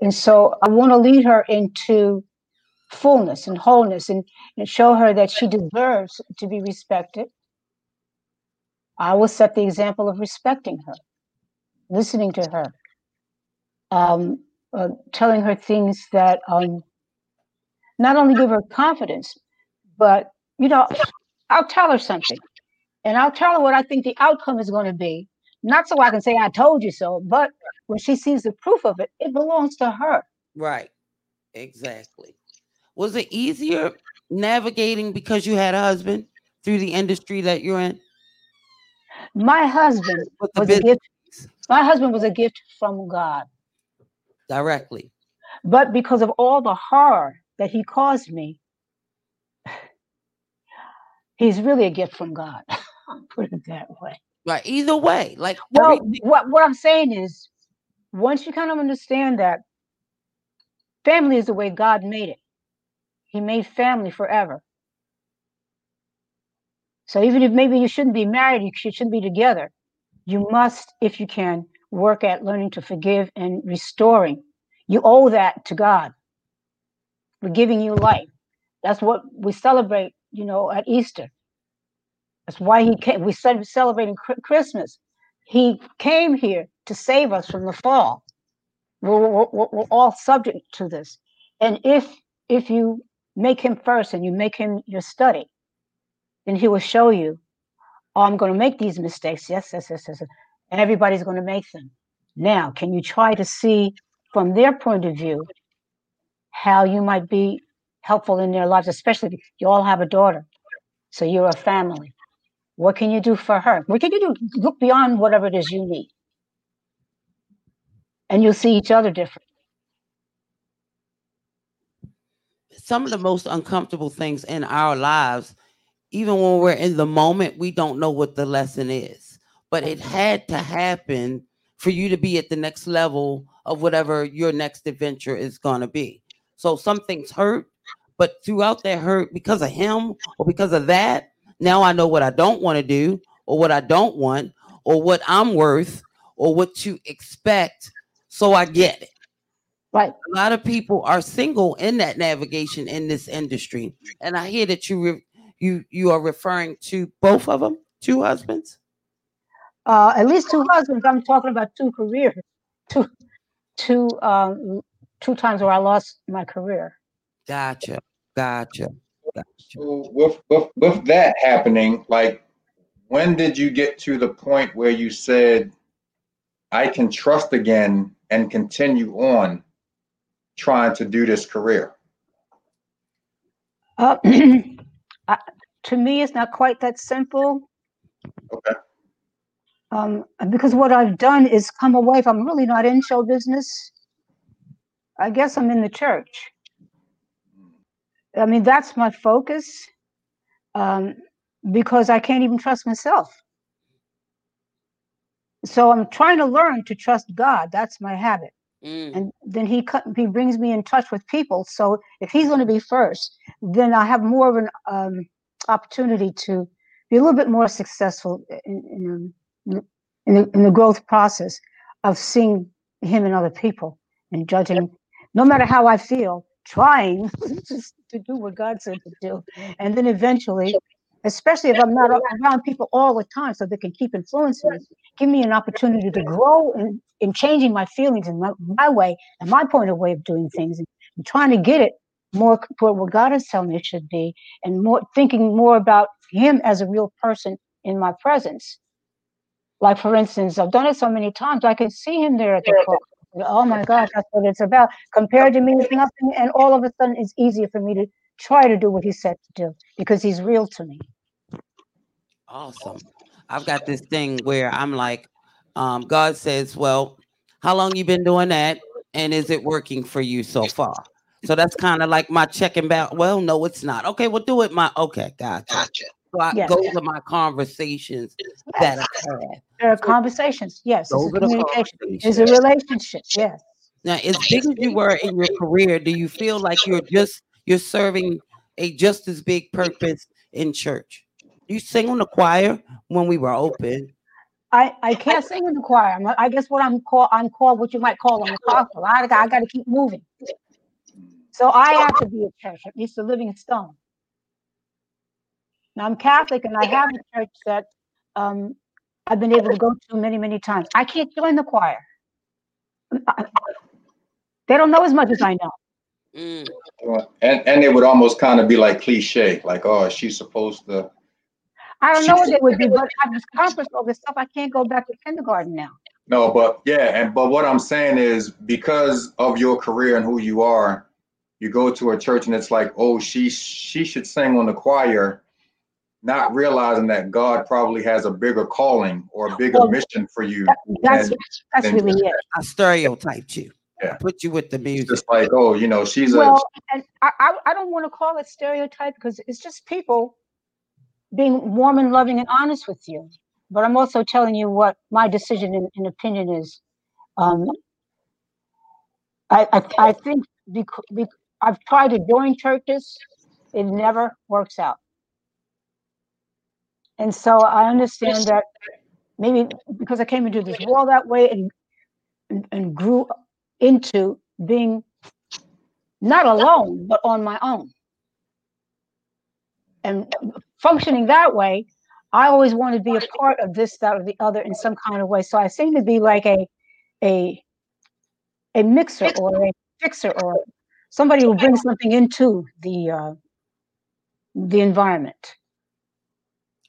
And so I want to lead her into fullness and wholeness and, and show her that she deserves to be respected. I will set the example of respecting her, listening to her, um, uh, telling her things that um, not only give her confidence, but you know, I'll tell her something, and I'll tell her what I think the outcome is going to be. Not so I can say I told you so, but when she sees the proof of it, it belongs to her. right. Exactly. Was it easier navigating because you had a husband through the industry that you're in? My husband was a gift. My husband was a gift from God, directly. but because of all the horror that he caused me, he's really a gift from God. Put it that way. Right. Either way. Like Well, everything- what, what I'm saying is, once you kind of understand that family is the way God made it, He made family forever. So even if maybe you shouldn't be married, you shouldn't be together, you must, if you can, work at learning to forgive and restoring. You owe that to God for giving you life. That's what we celebrate, you know, at Easter. That's why he came. We started celebrating Christmas. He came here to save us from the fall. We're, we're, we're- we're all subject to this. And if if you make him first and you make him your study, then he will show you, oh, I'm going to make these mistakes. Yes, yes, yes, yes. And everybody's going to make them. Now, can you try to see from their point of view how you might be helpful in their lives, especially if you all have a daughter. So you're a family. What can you do for her? What can you do? Look beyond whatever it is you need. And you'll see each other different. Some of the most uncomfortable things in our lives, even when we're in the moment, we don't know what the lesson is. But it mm-hmm. had to happen for you to be at the next level of whatever your next adventure is going to be. So some things hurt, but throughout that hurt, because of him or because of that, now I know what I don't want to do or what I don't want or what I'm worth or what to expect. So I get it Right. a lot of people are single in that navigation in this industry and i hear that you re- you you are referring to both of them two husbands Uh, at least two husbands. I'm talking about two careers. Two two um two times where I lost my career. gotcha gotcha gotcha So with, with with that happening, like when did you get to the point where you said, I can trust again and continue on trying to do this career? Uh, I, to me, it's not quite that simple. Okay. Um, because what I've done is come away. I'm really not in show business, I guess I'm in the church. I mean, that's my focus. Um, because I can't even trust myself. So I'm trying to learn to trust God. That's my habit. Mm. And then he cut, he brings me in touch with people. So if he's going to be first, then I have more of an um, opportunity to be a little bit more successful in, in, um, in, the, in the growth process of seeing him and other people and judging, no matter how I feel, trying just to do what God said to do. And then eventually especially if I'm not around people all the time so they can keep influencing me, give me an opportunity to grow in, in changing my feelings and my, my way and my point of way of doing things and, and trying to get it more toward what God is telling me it should be and more thinking more about him as a real person in my presence. Like for instance, I've done it so many times, I can see him there at the cross. Oh my gosh, that's what it's about. Compared to me, it's nothing, and all of a sudden, it's easier for me to try to do what he said to do because he's real to me. Awesome. I've got this thing where I'm like, um, God says, Well, how long you been doing that? And is it working for you so far? So that's kind of like my checking back. Well, no, it's not. Okay, well, do it. My okay, gotcha. Gotcha. So I, Yes. those are my conversations that I have. There are conversations, yes. It's a communication. It's a relationship, yes. Now, as big as you were in your career, do you feel like you're just you're serving a just as big purpose in church? You sing on the choir when we were open. I, I can't sing in the choir. I'm, I guess what I'm called, I'm called what you might call an apostle. I, I got to keep moving. So I have to be a church, at least a living stone. Now I'm Catholic and I have a church that um, I've been able to go to many, many times. I can't join the choir. They don't know as much as I know. Mm, And and it would almost kind of be like cliche, like, oh, she's supposed to. I don't know what it would be, but I've accomplished all this stuff. I can't go back to kindergarten now. No, but yeah, and but what I'm saying is because of your career and who you are, you go to a church and it's like, oh, she she should sing on the choir, not realizing that God probably has a bigger calling or a bigger Well, mission for you. That's And that's and really it. I stereotyped you. Yeah. Put you with the it's just like, oh, you know, she's a Well, and I, I, I don't want to call it stereotype because it's just people being warm and loving and honest with you. But I'm also telling you what my decision and, and opinion is. Um, I, I, I think because, I've tried to join churches, it never works out. And so I understand that maybe because I came into this world that way and, and, and grew into being not alone, but on my own. And functioning that way, I always want to be a part of this, that, or the other in some kind of way. So I seem to be like a a a mixer or a fixer or somebody who brings something into the uh, the environment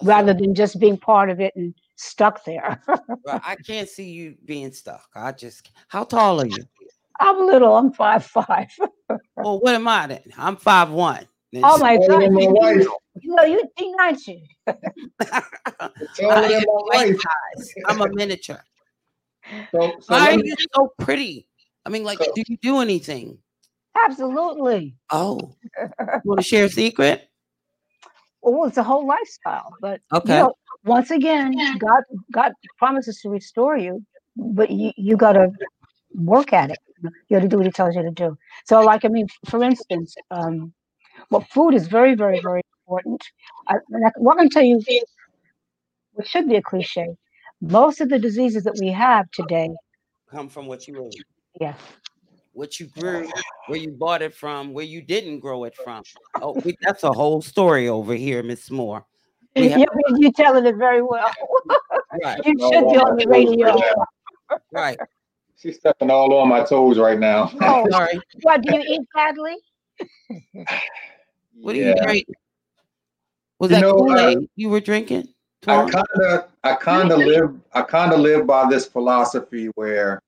rather than just being part of it and stuck there. Well, I can't see you being stuck. I just how tall are you? I'm little. I'm five five. Well, what am I then? I'm five one. Oh my God! than my You, wife. you know, you teen, aren't you? Taller than my. I'm a miniature. So, so Why let are me- you so pretty? I mean, like, do you do anything? Absolutely. Oh, want to share a secret? Well, it's a whole lifestyle, but Okay. you know, once again, God God promises to restore you, but you, you got to work at it. You got to do what He tells you to do. So, like I mean, for instance, um, well, food is very, very, very important. I, and I, what I can tell you, which should be a cliche, most of the diseases that we have today, Come from what you ate, yeah, what you grew, where you bought it from, where you didn't grow it from. Oh, we, that's a whole story over here, Miss Moore. We have- you, you're telling it very well. Right, You should be on the radio. right. She's stepping all on my toes right now. Oh, Sorry. what do you eat badly? What do Yeah. you drink? Was You that know, Kool-Aid uh, you were drinking? I kind of, I kind of live, I kind of live by this philosophy where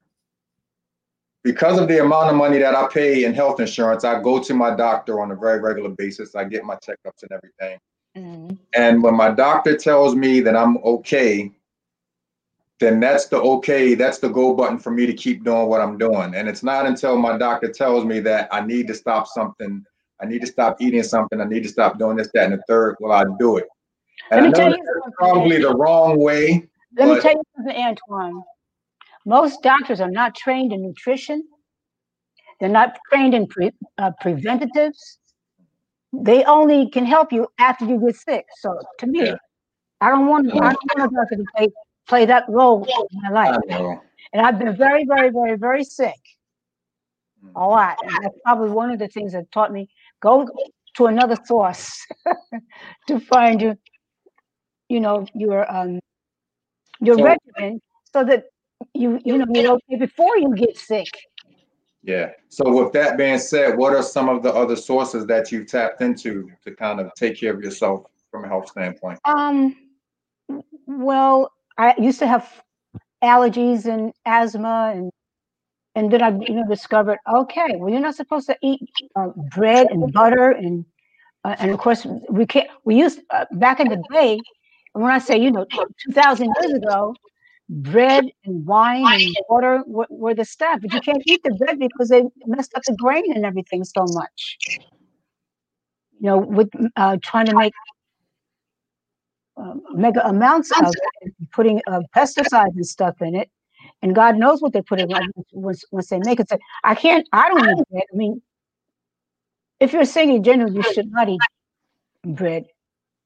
because of the amount of money that I pay in health insurance, I go to my doctor on a very regular basis. I get my checkups and everything. Mhm. And when my doctor tells me that I'm okay, then that's the okay, that's the go button for me to keep doing what I'm doing. And it's not until my doctor tells me that I need to stop something, I need to stop eating something, I need to stop doing this, that, and the third, will I do it. And Let I me tell know you that's probably the wrong way. Let me tell you something, Antoine. Most doctors are not trained in nutrition. They're not trained in pre, uh, preventatives. They only can help you after you get sick. So to me, Yeah. I don't want I don't want a doctor to play play that role in my life. And I've been very, very, very, very sick Mm. a lot. And that's probably one of the things that taught me go to another source to find your, you know, your um your So- regimen so that you you know you're okay before you get sick. Yeah. So with that being said, what are some of the other sources that you've tapped into to kind of take care of yourself from a health standpoint? Um, well, I used to have allergies and asthma, and and then I you know discovered okay, well you're not supposed to eat uh, bread and butter, and uh, and of course we can't. We used uh, back in the day, when I say you know two thousand years ago, bread and wine and water were, were the stuff, but you can't eat the bread because they messed up the grain and everything so much. You know, with uh, trying to make um, mega amounts of it, putting uh, pesticides and stuff in it. And God knows what they put in it once, once they make it. So I can't, I don't eat bread. I mean, if you're saying in general, you should not eat bread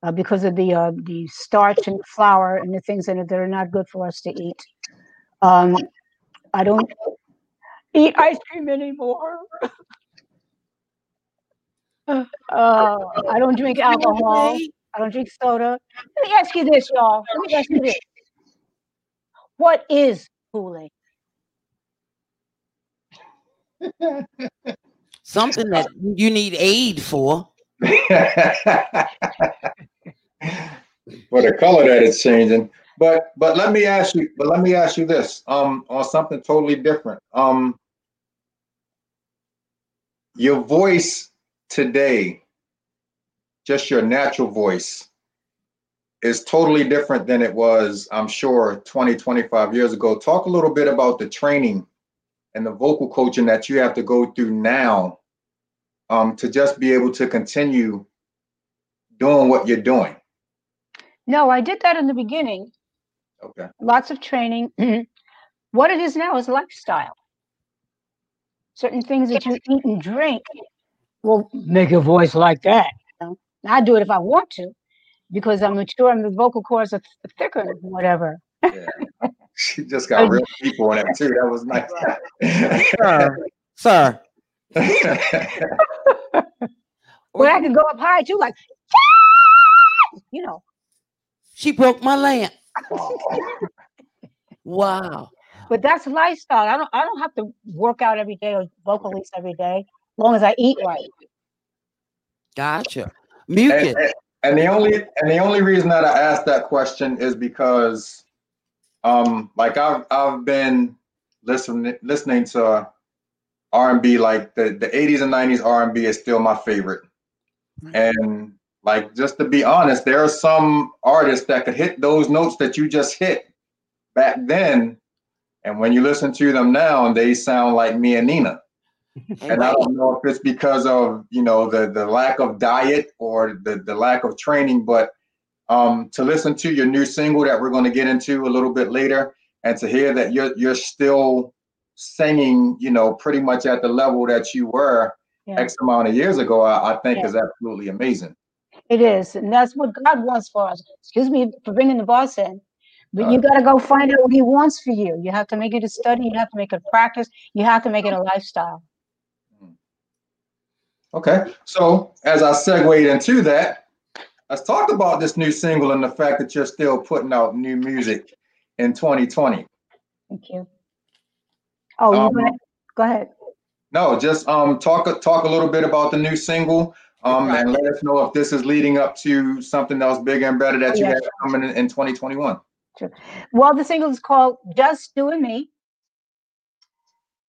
uh, because of the uh, the starch and flour and the things in it that are not good for us to eat. Um, I don't eat ice cream anymore. uh, I don't drink alcohol. I don't drink soda. Let me ask you this, y'all. Let me ask you this. What is Kool-Aid? Something that you need aid for. For the color that it's changing. But but let me ask you, but let me ask you this, um, on something totally different. Um, your voice today, just your natural voice, is totally different than it was, I'm sure, 20, 25 years ago. Talk a little bit about the training and the vocal coaching that you have to go through now um, to just be able to continue doing what you're doing. No, I did that in the beginning. Okay. Lots of training. what it is now is lifestyle. Certain things that you eat and drink will make your voice like that. I do it if I want to, because I'm mature and the vocal cords are thicker, and whatever. Yeah. She just got real people on it too. That was nice. Sir, sir. Well, I can go up high too, like, you know. she broke my lamp. Wow. But that's lifestyle. I don't. I don't have to work out every day or vocalize every day, as long as I eat right. Gotcha. and, Mucus. and- and the only and the only reason that I asked that question is because, um, like I've I've been listening listening to R and B like the the 80s and 90s R and B is still my favorite, and like just to be honest, there are some artists that could hit those notes that you just hit back then, and when you listen to them now, they sound like me and Nina. And I don't know if it's because of you know the the lack of diet or the the lack of training, but um, to listen to your new single that we're going to get into a little bit later, and to hear that you're you're still singing, you know, pretty much at the level that you were Yeah. X amount of years ago, I, I think Yeah. is absolutely amazing. It is, and that's what God wants for us. Excuse me for bringing the boss in, but Uh, you got to go find out what He wants for you. You have to make it a study. You have to make it a practice. You have to make it a lifestyle. Okay, so as I segued into that, let's talk about this new single and the fact that you're still putting out new music in 2020. Thank you. Oh, you Um, gonna go ahead? No, just um talk talk a little bit about the new single um and let us know if this is leading up to something else bigger and better that you have coming in, in 2021. Well, the single is called "Just Doing Me,"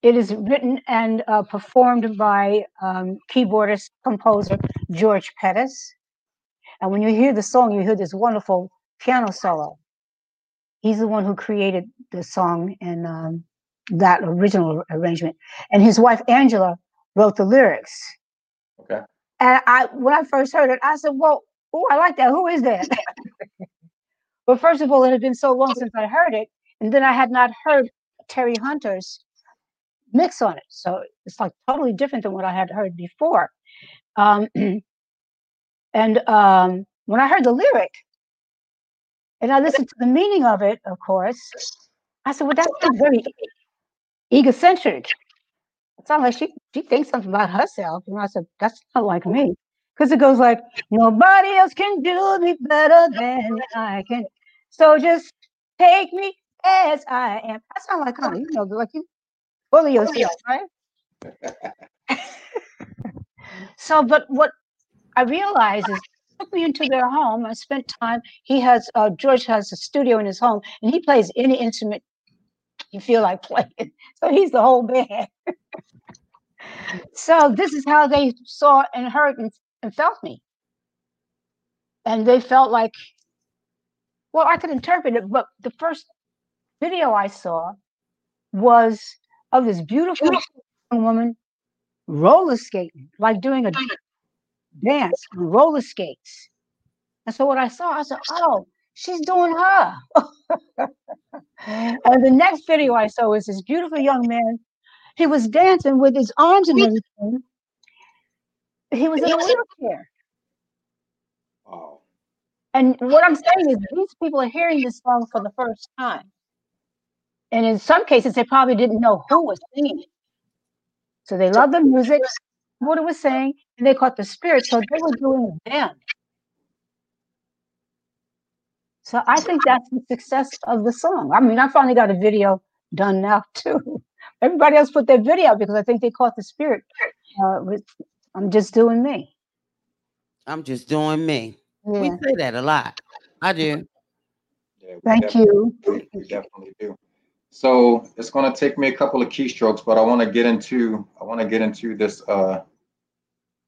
it is written and uh, performed by um, keyboardist composer George Pettis. And when you hear the song, you hear this wonderful piano solo. He's the one who created the song and um, that original arrangement. And his wife Angela wrote the lyrics. Okay. And I, when I first heard it, I said, "Well, oh, I like that. Who is that?" but first of all, it had been so long since I heard it, and then I had not heard Terry Hunter's mix on it, so it's like totally different than what I had heard before. Um, and um, when I heard the lyric, and I listened to the meaning of it, of course, I said, "Well, that's very egocentric." It sounds like she she thinks something about herself. And I said, that's not like me. Because it goes like, nobody else can do me better than I can. So just take me as I am. That sounds like her, you know, like you bully yourself, right? so, but what I realized is took me into their home. I spent time. He has uh, George has a studio in his home, and he plays any instrument you feel like playing. So he's the whole band. so this is how they saw and heard and, and felt me. And they felt like, well, I could interpret it, but the first video I saw was of this beautiful young woman roller skating, like doing a dance on roller skates. And so what I saw, I said, oh, she's doing her. and the next video I saw was this beautiful young man. He was dancing with his arms and everything. He was in a wheelchair. Wow. And what I'm saying is, these people are hearing this song for the first time. And in some cases, they probably didn't know who was singing it. So they loved the music, what it was saying, and they caught the spirit. So they were doing them. So I think that's the success of the song. I mean, I finally got a video done now too. Everybody else put their video because I think they caught the spirit. Uh, with I'm just doing me. I'm just doing me. Yeah. We say that a lot. I do. Yeah, Thank definitely you. We definitely do. So it's going to take me a couple of keystrokes, but I want to get into I want to get into this uh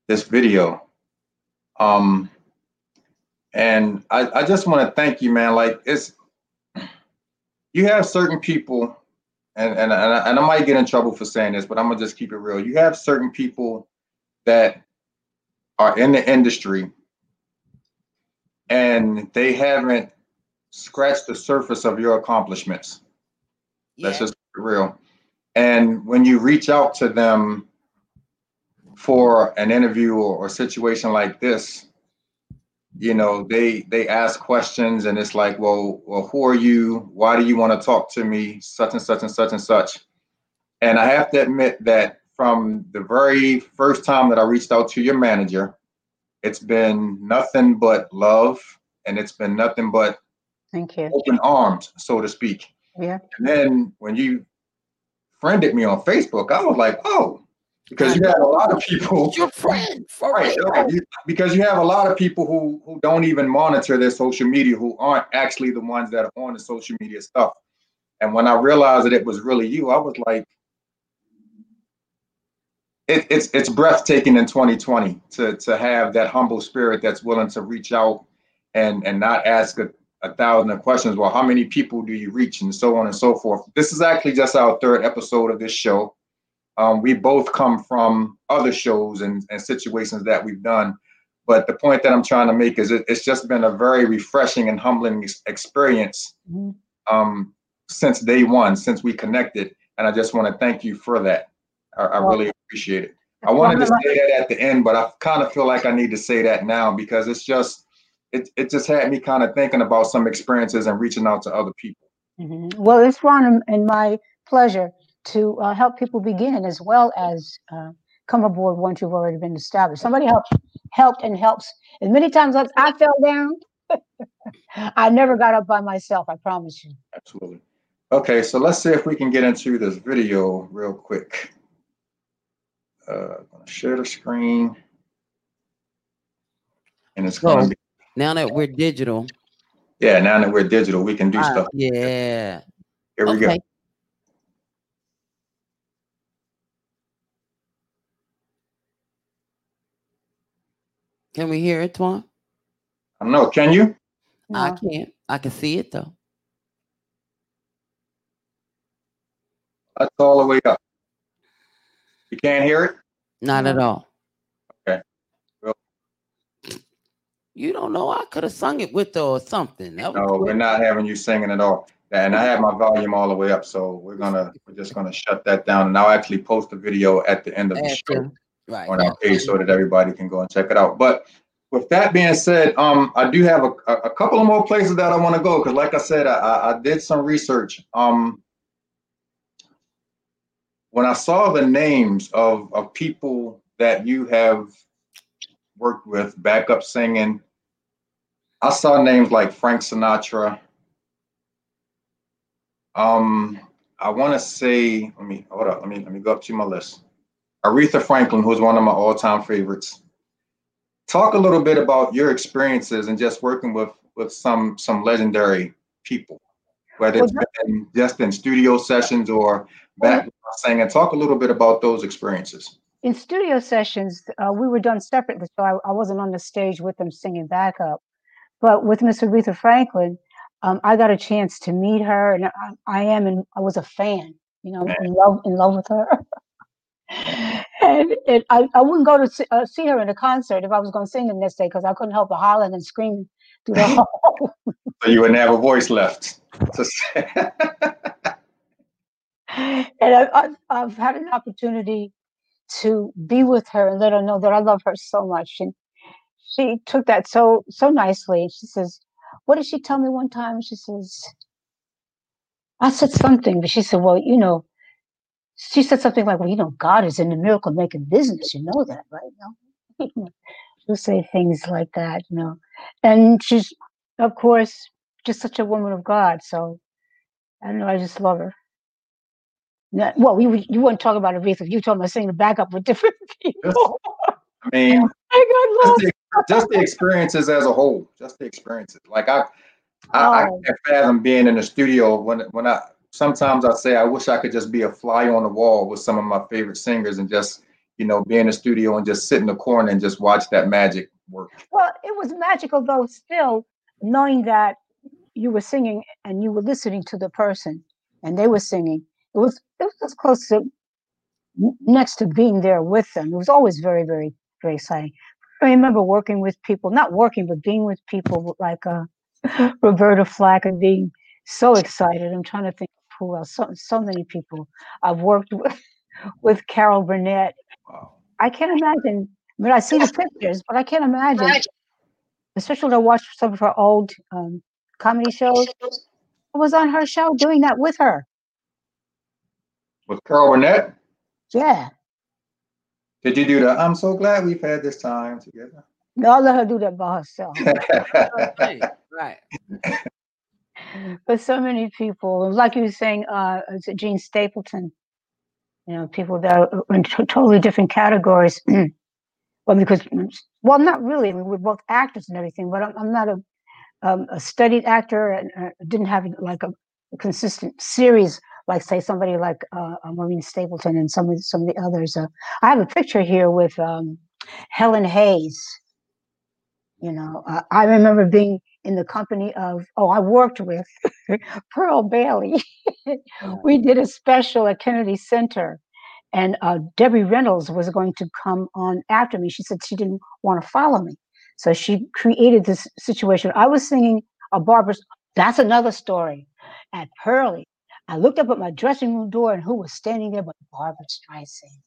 this video. Um, and I I just want to thank you, man. Like it's you have certain people, and and and I, and I might get in trouble for saying this, but I'm gonna just keep it real. You have certain people that are in the industry, and they haven't scratched the surface of your accomplishments. That's just real. And when you reach out to them for an interview or, or situation like this, you know, they they ask questions and it's like, well, well, who are you? Why do you want to talk to me? Such and such and such and such. And I have to admit that from the very first time that I reached out to your manager, it's been nothing but love and it's been nothing but Thank you. open arms, so to speak. Yeah. And then when you friended me on Facebook, I was like, oh, because you have a lot of people, Your friend, for right? real. right, you- because you have a lot of people who who don't even monitor their social media, who aren't actually the ones that are on the social media stuff. And when I realized that it was really you, I was like, it, it's it's breathtaking in 2020 to to have that humble spirit that's willing to reach out and and not ask a, a thousand questions. Well, how many people do you reach, and so on and so forth. This is actually just our third episode of this show. Um, we both come from other shows and, and situations that we've done. But the point that I'm trying to make is it, it's just been a very refreshing and humbling ex- experience Mhm. um, since day one, since we connected. And I just want to thank you for that. I, I really appreciate it. I wanted to say that at the end, but I kind of feel like I need to say that now because it's just, it, it just had me kind of thinking about some experiences and reaching out to other people. Mhm. Well, it's Ron and- and my pleasure to uh, help people begin as well as uh, come aboard once you've already been established. Somebody helped, helped and helps. As many times as I fell down, I never got up by myself. I promise you. Absolutely. Okay, so let's see if we can get into this video real quick. Uh, I'm gonna share the screen. And it's gonna be, now that we're digital. Yeah, now that we're digital, we can do uh, stuff. Yeah. Here we okay. go. Can we hear it, Twan? I don't know. Can you? I can't. I can see it though. That's all the way up. You can't hear it? Not at all. You don't know. I could have sung it with her or something. No, we're not having you singing at all. And I have my volume all the way up, so we're gonna, we're just gonna shut that down. And I'll actually post the video at the end of the show Right. on our page so that everybody can go and check it out. But with that being said, um, I do have a, a couple of more places that I want to go, because like I said, I, I, I did some research. Um, when I saw the names of, of people that you have worked with, backup singing, I saw names like Frank Sinatra. Um, I want to say, let me hold up, let me let me go up to my list. Aretha Franklin, who's one of my all-time favorites. Talk a little bit about your experiences and just working with with some some legendary people, whether it's been just in studio sessions or back singing. Talk a little bit about those experiences. In studio sessions, uh, we were done separately, so I, I wasn't on the stage with them singing backup. But with Miss Aretha Franklin, um, I got a chance to meet her, and I, I am, and I was a fan. You know, in love, in love with her. and it, I, I wouldn't go to see, uh, see her in a concert if I was going to sing the next day because I couldn't help but hollering and screaming through the hall. So you wouldn't have a voice left. to say- and I, I've had an opportunity to be with her and let her know that I love her so much. And she took that so so nicely. She says, "What did she tell me one time?" She says, "I said something," but she said, "Well, you know." She said something like, "Well, you know, God is in the miracle making business. You know that, right?" You know? She'll say things like that, you know. And she's, of course, just such a woman of God. So I don't know. I just love her. No, well, we, you wouldn't talk about Aretha. You told me to sing the backup with different people. I mean, I just the, just the experiences as a whole, just the experiences. Like I, I, I Oh. can't fathom being in the studio when when I sometimes I say I wish I could just be a fly on the wall with some of my favorite singers and just you know be in the studio and just sit in the corner and just watch that magic work. Well, it was magical though, still knowing that you were singing and you were listening to the person and they were singing. It was it was close to next to being there with them. It was always very, very, very exciting. I remember working with people, not working, but being with people like uh, Roberta Flack and being so excited. I'm trying to think of who else. So, so many people I've worked with, with Carol Burnett. Wow. I can't imagine. I mean, I see the pictures, but I can't imagine. Especially when I watched some of her old um, comedy shows. I was on her show doing that with her. With Carol Burnett, Yeah. did you do the "I'm so glad we've had this time together"? No, I'll let her do that by herself. Right. right. but so many people, like you were saying, uh, is it Jean Stapleton? You know, people that are in t- totally different categories. well, because, well, not really. I mean, we're both actors and everything, but I'm, I'm not a, um, a studied actor and uh, didn't have like a, a consistent series, like say somebody like uh, uh, Maureen Stapleton and some of some of the others. Uh, I have a picture here with um, Helen Hayes. You know, uh, I remember being in the company of, oh, I worked with Pearl Bailey. we did a special at Kennedy Center, and uh, Debbie Reynolds was going to come on after me. She said she didn't want to follow me. So she created this situation. I was singing a Barbara's, that's another story, at Purlie. I looked up at my dressing room door, and who was standing there but Barbra Streisand?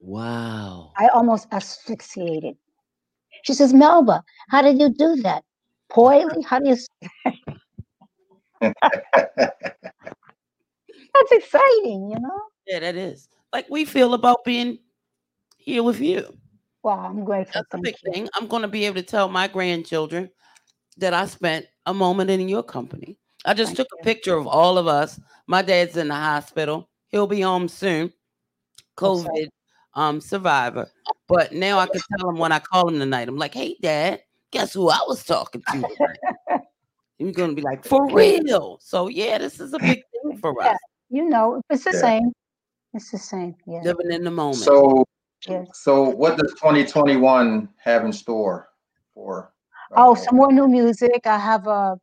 Wow. I almost asphyxiated. She says, Melba, how did you do that? Purlie? How do you? That's exciting, you know. Yeah, that is. Like we feel about being here with you. Well, I'm grateful. That's a big you. thing. I'm going to be able to tell my grandchildren that I spent a moment in your company. I just took a picture of all of us. My dad's in the hospital. He'll be home soon. COVID um survivor. But now I can tell him when I call him tonight. I'm like, hey dad, guess who I was talking to? He's gonna be like, for real. So yeah, this is a big thing for Yeah. us. You know, it's the Yeah. same. It's the same. Yeah. Living in the moment. Oh, so, Yes. so what does 2021 have in store for? Oh, uh, some more new music. I have a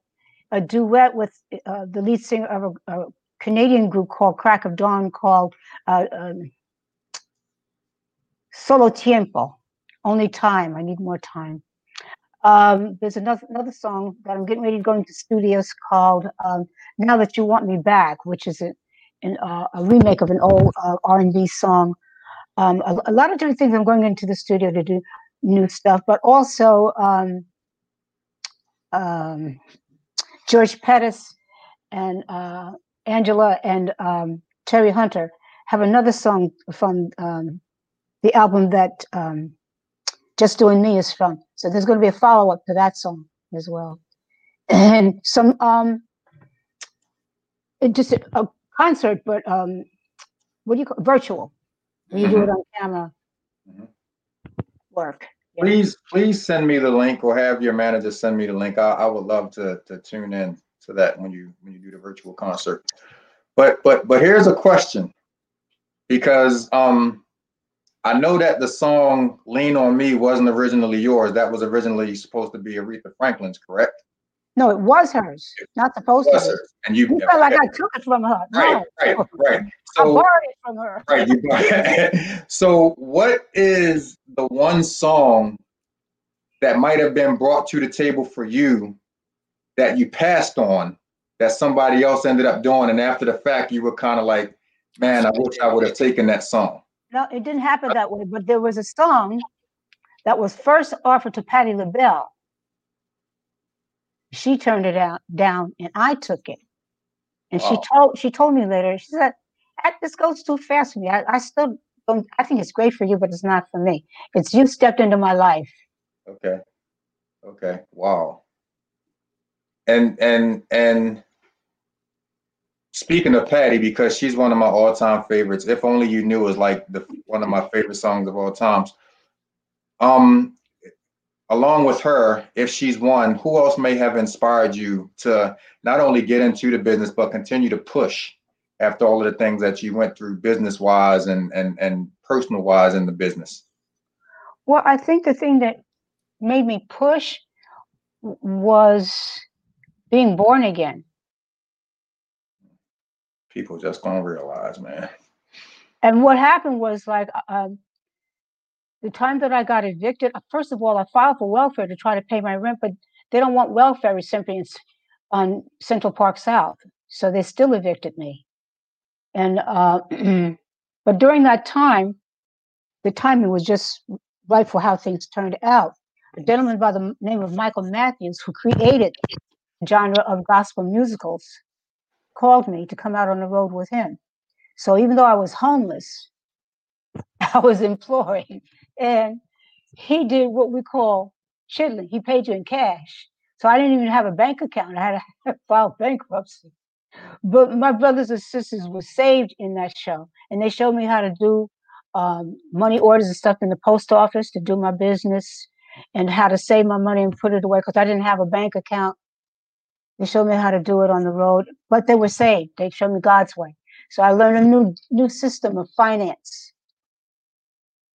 a duet with uh, the lead singer of a, a Canadian group called Crack of Dawn called uh, um, Solo Tiempo. Only time. I need more time. Um, there's another another song that I'm getting ready to go into studios called um, "Now That You Want Me Back," which is a, an, uh, a remake of an old uh, R&B song. Um, a, a lot of different things. I'm going into the studio to do new stuff, but also um, um, George Pettis and uh, Angela and um, Terry Hunter have another song from um, the album that um, Just Doing Me is from. So there's going to be a follow up to that song as well, and some um, just a, a concert, but um, what do you call virtual? You do it on camera Mhm. work. Please, please send me the link or have your manager send me the link. I, I would love to, to tune in to that when you, when you do the virtual concert. But, but, but here's a question. Because, um, I know that the song Lean on Me wasn't originally yours. That was originally supposed to be Aretha Franklin's, correct? No, it was hers, not supposed to Was be. it? And you, You felt like I took it from her. right, No, right, right. I So, borrowed it from her. Right. you- so, what is the one song that might have been brought to the table for you that you passed on that somebody else ended up doing, and after the fact, you were kind of like, "Man, I wish I would have taken that song." No, it didn't happen that way. But there was a song that was first offered to Patti LaBelle. She turned it out down, and I took it. And she told she told me later. She said, "That this goes too fast for me. I, I still don't. I think it's great for you, but it's not for me. It's you stepped into my life." Okay. Okay. Wow. And and and speaking of Patti, because she's one of my all-time favorites. If only you knew is like the one of my favorite songs of all times. Um, along with her, if she's one, who else may have inspired you to not only get into the business but continue to push after all of the things that you went through business-wise and and and personal-wise in the business? Well, I think the thing that made me push was being born again. People just gonna realize, man. And what happened was like uh, um, the time that I got evicted. uh, First of all, I filed for welfare to try to pay my rent, but they don't want welfare recipients on Central Park South, so they still evicted me. And uh, but during that time, the timing was just right for how things turned out. A gentleman by the name of Michael Matthews, who created the genre of gospel musicals, called me to come out on the road with him. So even though I was homeless, I was employed, and he did what we call chitlin. He paid you in cash. So I didn't even have a bank account. I had to file bankruptcy. But my brothers and sisters were saved in that show, and they showed me how to do um, money orders and stuff in the post office to do my business, and how to save my money and put it away because I didn't have a bank account. They showed me how to do it on the road, but they were saved. They showed me God's way. So I learned a new new system of finance,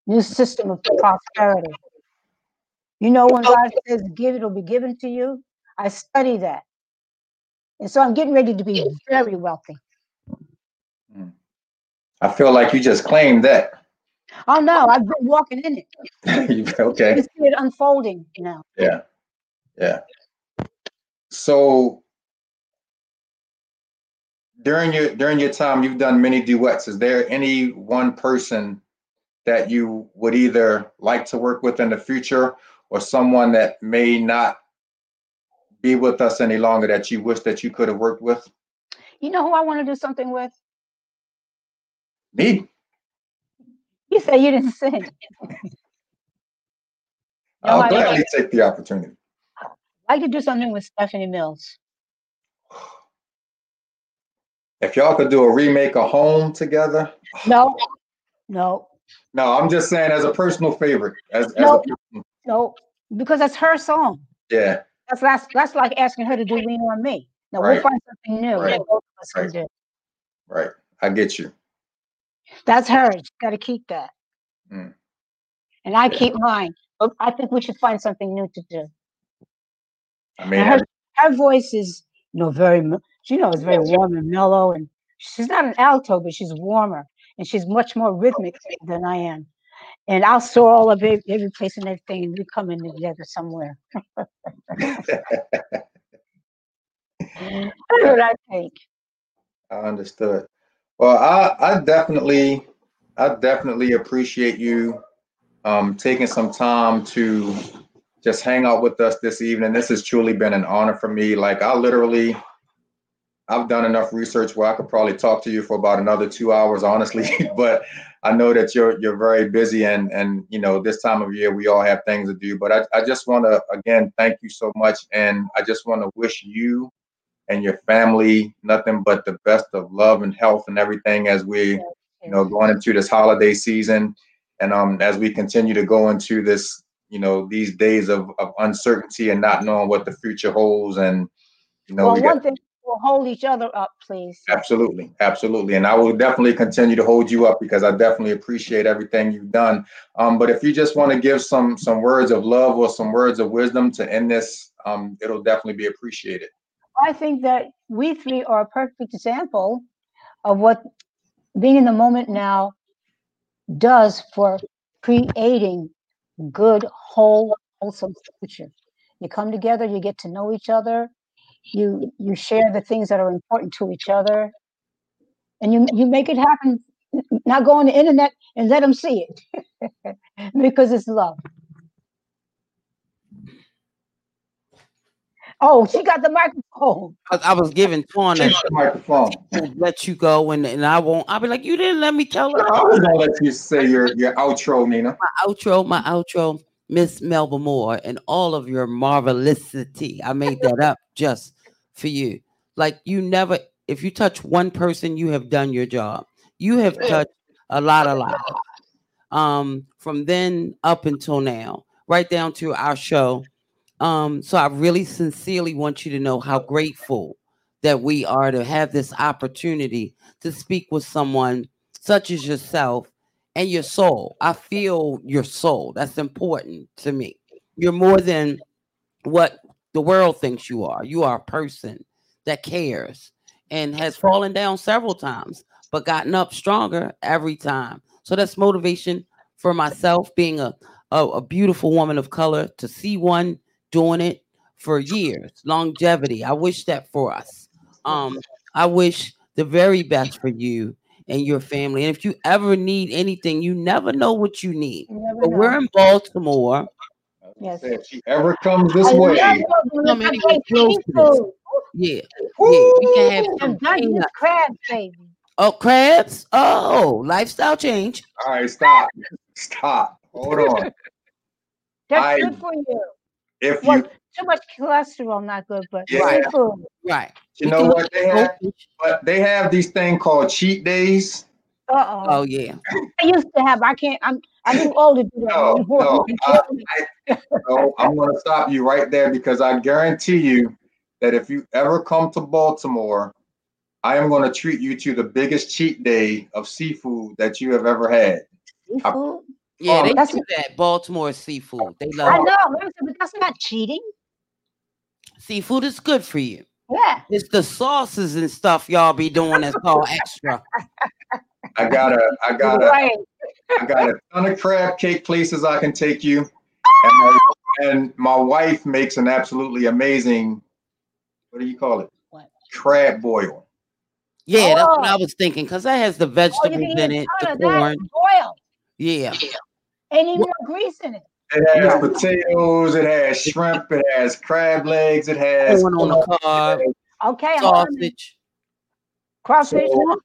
new system of prosperity. You know, when God says give, it'll be given to you. I study that. And so I'm getting ready to be very wealthy. Hmm. I feel like you just claimed that. Oh no, I've been walking in it. You- You okay. see it unfolding now. Yeah. Yeah. So during your during your time, you've done many duets. Is there any one person that you would either like to work with in the future or someone that may not be with us any longer that you wish that you could have worked with? You know who I want to do something with? Me. You say you didn't sing. I'll gladly take the opportunity. I could do something with Stephanie Mills. If y'all could do a remake of Home together. No, no, No, I'm just saying as a personal favorite. As, as No. a, no, because that's her song. yeah. That's that's that's like asking her to do Lean on Me. No, we'll Right. find something new Right. that both of us Right. can do. Right. I get you. That's hers. Got to keep that. Mm. And I Yeah. keep mine. but I think we should find something new to do. I mean, her, her voice is, you know, very, you know, it's very warm and mellow, and she's not an alto, but she's warmer, and she's much more rhythmic than I am. And I'll store all of it, every place and everything, and we come in together somewhere. That's what I think. I understood. Well, I, I definitely, I definitely appreciate you um, taking some time to just hang out with us this evening. This has truly been an honor for me. Like I literally, I've done enough research where I could probably talk to you for about another two hours, honestly. but I know that you're you're very busy, and and you know this time of year we all have things to do. But I, I just want to again thank you so much, and I just want to wish you and your family nothing but the best of love and health and everything as we you know going into this holiday season and um as we continue to go into this you know these days of, of uncertainty and not knowing what the future holds and you know Well, we one got thing, we'll hold each other up, please. absolutely absolutely and i will definitely continue to hold you up because i definitely appreciate everything you've done um but if you just want to give some some words of love or some words of wisdom to end this um it'll definitely be appreciated I think that we three are a perfect example of what being in the moment now does for creating good, whole, wholesome future. You come together, you get to know each other, you you share the things that are important to each other, and you you make it happen. Now go on the internet and let them see it because it's love. Oh, she got the microphone. I, I was giving Twan Take the microphone to let you go, and, and I won't. I'll be like, you didn't let me tell her. i was gonna let you say your your outro nina my outro, my outro, Miss Melba Moore, and all of your marvelousity. I made that up just for you. Like you never, if you touch one person, you have done your job. You have touched a lot of lives. Um, from then up until now, right down to our show. Um, so I really sincerely want you to know how grateful that we are to have this opportunity to speak with someone such as yourself and your soul. I feel your soul. That's important to me. You're more than what the world thinks you are. You are a person that cares and has fallen down several times, but gotten up stronger every time. So that's motivation for myself, being a, a, a beautiful woman of color, to see one doing it for years, longevity. I wish that for us. Um, I wish the very best for you and your family. And if you ever need anything, you never know what you need. You But know. we're in Baltimore. Yes. Say if she ever comes this I way Come little anywhere cupcake close to this. Yeah. Yeah. We can have some and Dungeness peanut- crabs, baby. Oh, crabs. Oh, lifestyle change. all right stop stop hold on That's I- good for you. if Well, you too much cholesterol, not good, but Yeah. seafood. Right. you We know what they have but they have these thing called cheat days Uh-oh. Oh, yeah. I used to have. I can't. I'm. I'm too old to do that No, no, You uh, I- kill me. So I'm going to stop you right there because I guarantee you that if you ever come to Baltimore, I am going to treat you to the biggest cheat day of seafood that you have ever had. Seafood? Yeah, Um, they That's- do that. Baltimore seafood. They love. I love know, but that's not cheating. seafood is good for you. Yeah. It's the sauces and stuff y'all be doing that's all extra. I got a, I got a, Right. I got a ton of crab cake places I can take you, and my, and my wife makes an absolutely amazing. What do you call it? What? Crab boil. Yeah, that's what I Oh. was thinking because that has the Oh, vegetables can in it, a the corn. boiled. Yeah. Ain't even no grease in it. It has Right. potatoes. It has shrimp. It has crab legs. It has Corn on the cob, Okay, hold on a minute. sausage. Crawfish. So-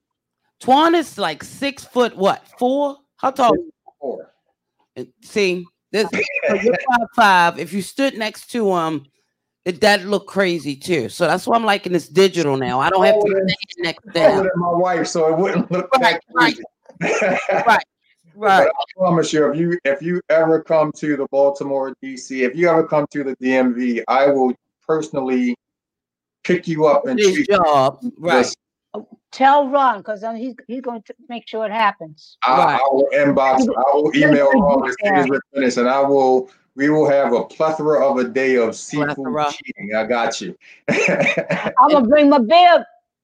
Twan is like six foot what? Four? How tall? Four. See, this so you're five five. If you stood next to him, it that look crazy too. So that's why I'm liking this digital now. I don't have to Oh, stand next to taller him. my wife, so it wouldn't look Right, crazy. Right. Right. I promise you, if you if you ever come to the Baltimore DC, if you ever come to the DMV, I will personally pick you up and treat you. job. Right. Just- Tell Ron, because he's he's going to make sure it happens. I, Right. I will inbox, I will email Ron as soon as we're finished, and I will. we will have a plethora of a day of seafood Plethora. cheating. I got you. I'm gonna bring my bib.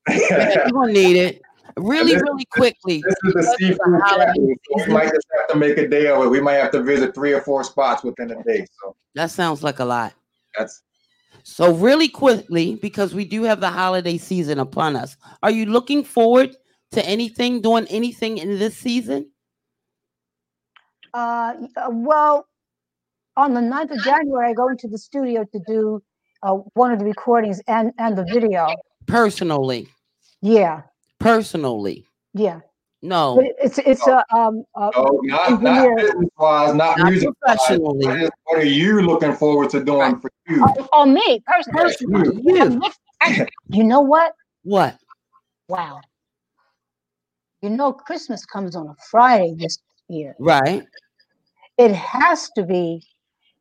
You're gonna need it. Really, this- really quickly. This is the a seafood holiday capital, so we might just have to make a day of it. We might have to visit three or four spots within a day. So That sounds like a lot. that's So, really quickly, because we do have the holiday season upon us, are you looking forward to anything, doing anything in this season? Uh, uh, well, on the 9th of January, I go into the studio to do uh, one of the recordings and and the video. Personally, Yeah, personally, yeah. No, But it- it's it's a um. A, oh, not not business wise, not, not music professionally. What, is, what are you looking forward to doing for you? oh, oh, me personally. Personally, Yeah, you. You know what? What? Wow. You know, Christmas comes on a Friday this year. Right? It has to be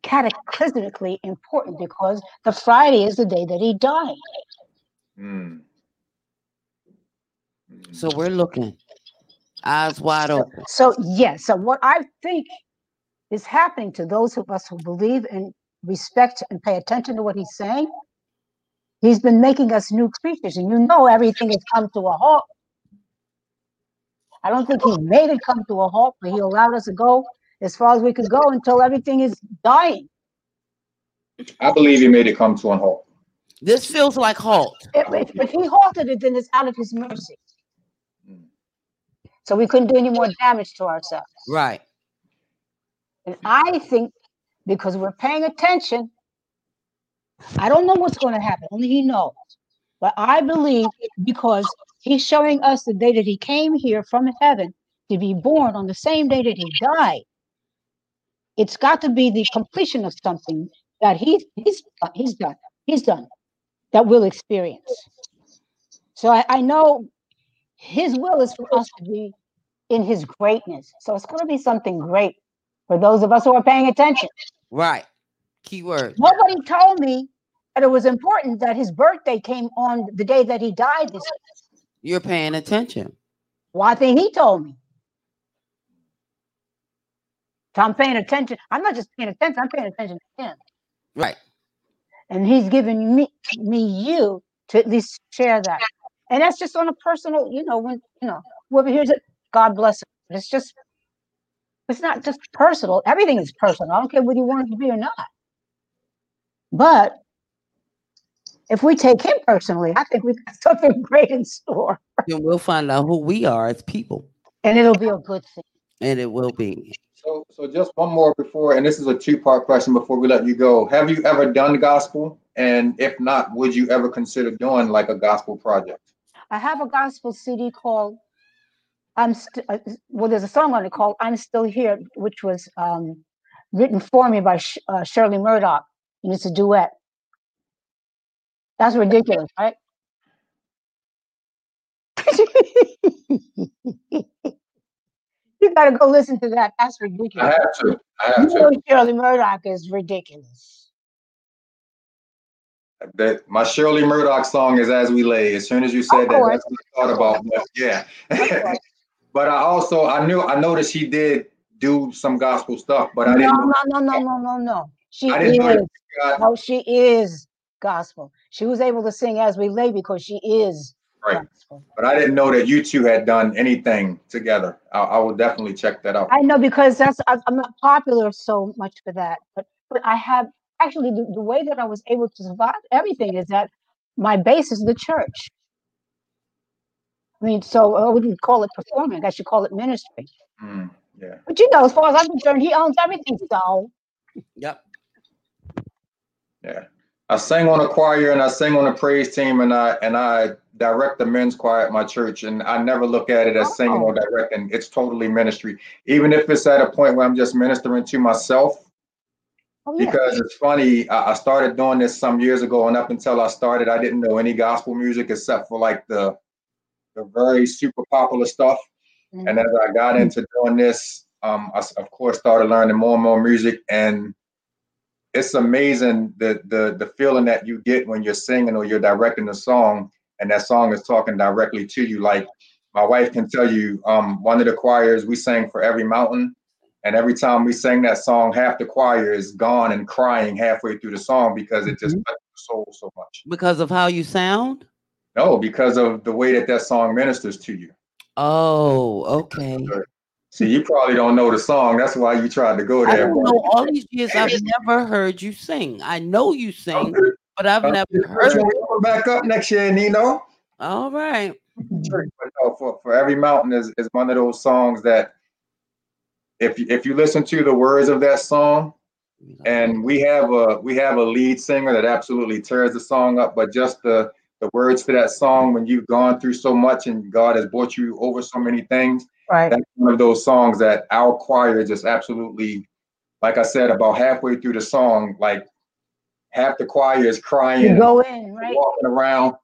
cataclysmically important because the Friday is the day that he died. Hmm. So we're looking, eyes wide open. So yes, so what I think is happening to those of us who believe and respect and pay attention to what he's saying, he's been making us new creatures, and you know everything has come to a halt. I don't think he made it come to a halt, but he allowed us to go as far as we could go until everything is dying. I believe he made it come to a halt. This feels like halt. If, if, if he halted it, then it's out of his mercy. So we couldn't do any more damage to ourselves. Right. And I think because we're paying attention, I don't know what's going to happen, only he knows. But I believe because he's showing us the day that he came here from heaven to be born on the same day that he died. It's got to be the completion of something that he's he's he's done. He's done that we'll experience. So I, I know his will is for us to be in his greatness. So it's going to be something great for those of us who are paying attention. Right. Keyword. Nobody told me that it was important that his birthday came on the day that he died this year. You're paying attention. Well, I think he told me. So I'm paying attention. I'm not just paying attention, I'm paying attention to him. Right. And he's giving me me you to at least share that. And that's just on a personal, you know, when you know, whoever hears it, God bless it. It's just it's not just personal. Everything is personal. I don't care whether you want it to be or not. But if we take him personally, I think we've got something great in store. And we'll find out who we are as people. And it'll be a good thing. And it will be. So, so just one more before, and this is a two-part question before we let you go. Have you ever done gospel? And if not, would you ever consider doing like a gospel project? I have a gospel CD called I'm st- uh, well. There's a song on it called "I'm Still Here," which was um, written for me by Sh- uh, Shirley Murdock, and it's a duet. That's ridiculous, right? you got to go listen to that. That's I ridiculous. have to. I You have to. know Shirley Murdock is ridiculous. That my Shirley Murdock song is "As We Lay." As soon as you said that, that's what I thought about. But yeah. but I also I knew I noticed she did do some gospel stuff, but I No, didn't. know no, no, no, no, no, no. She is. that she is gospel. She was able to sing as we lay because she is right. gospel. But I didn't know that you two had done anything together. I, I will definitely check that out. I know because that's I, I'm not popular so much for that, but but I have actually the, the way that I was able to survive everything is that my base is the church. I mean, so I wouldn't call it performing. I should call it ministry. Mm, yeah. But you know, as far as I'm concerned, he owns everything. So Yep. Yeah. I sang on a choir and I sang on a praise team and I and I direct the men's choir at my church and I never look at it as singing or directing. It's totally ministry. Even if it's at a point where I'm just ministering to myself. Oh yeah, Because it's funny, I, started doing this some years ago, and up until I started, I didn't know any gospel music except for like the the very super popular stuff. Mhm. And as I got into doing this, um, I of course started learning more and more music, and it's amazing the the the feeling that you get when you're singing or you're directing a song, and that song is talking directly to you. Like my wife can tell you, um, one of the choirs we sang for every mountain, And every time we sang that song, half the choir is gone and crying halfway through the song because it just Mhm. touched the soul so much. Because of how you sound? No, because of the way that that song ministers to you. Oh, okay. See, you probably don't know the song. That's why you tried to go I there. don't know. All these years, I've never heard you sing. I know you sing, but I've never heard. When we come back up next year, Nino. All right. Church, but no, for, for every mountain is, is one of those songs that if you, if you listen to the words of that song, and we have a we have a lead singer that absolutely tears the song up, but just the the words to that song when you've gone through so much and God has brought you over so many things, Right. that's one of those songs that our choir just absolutely, like I said, about halfway through the song, like half the choir is crying You go in, right? walking around.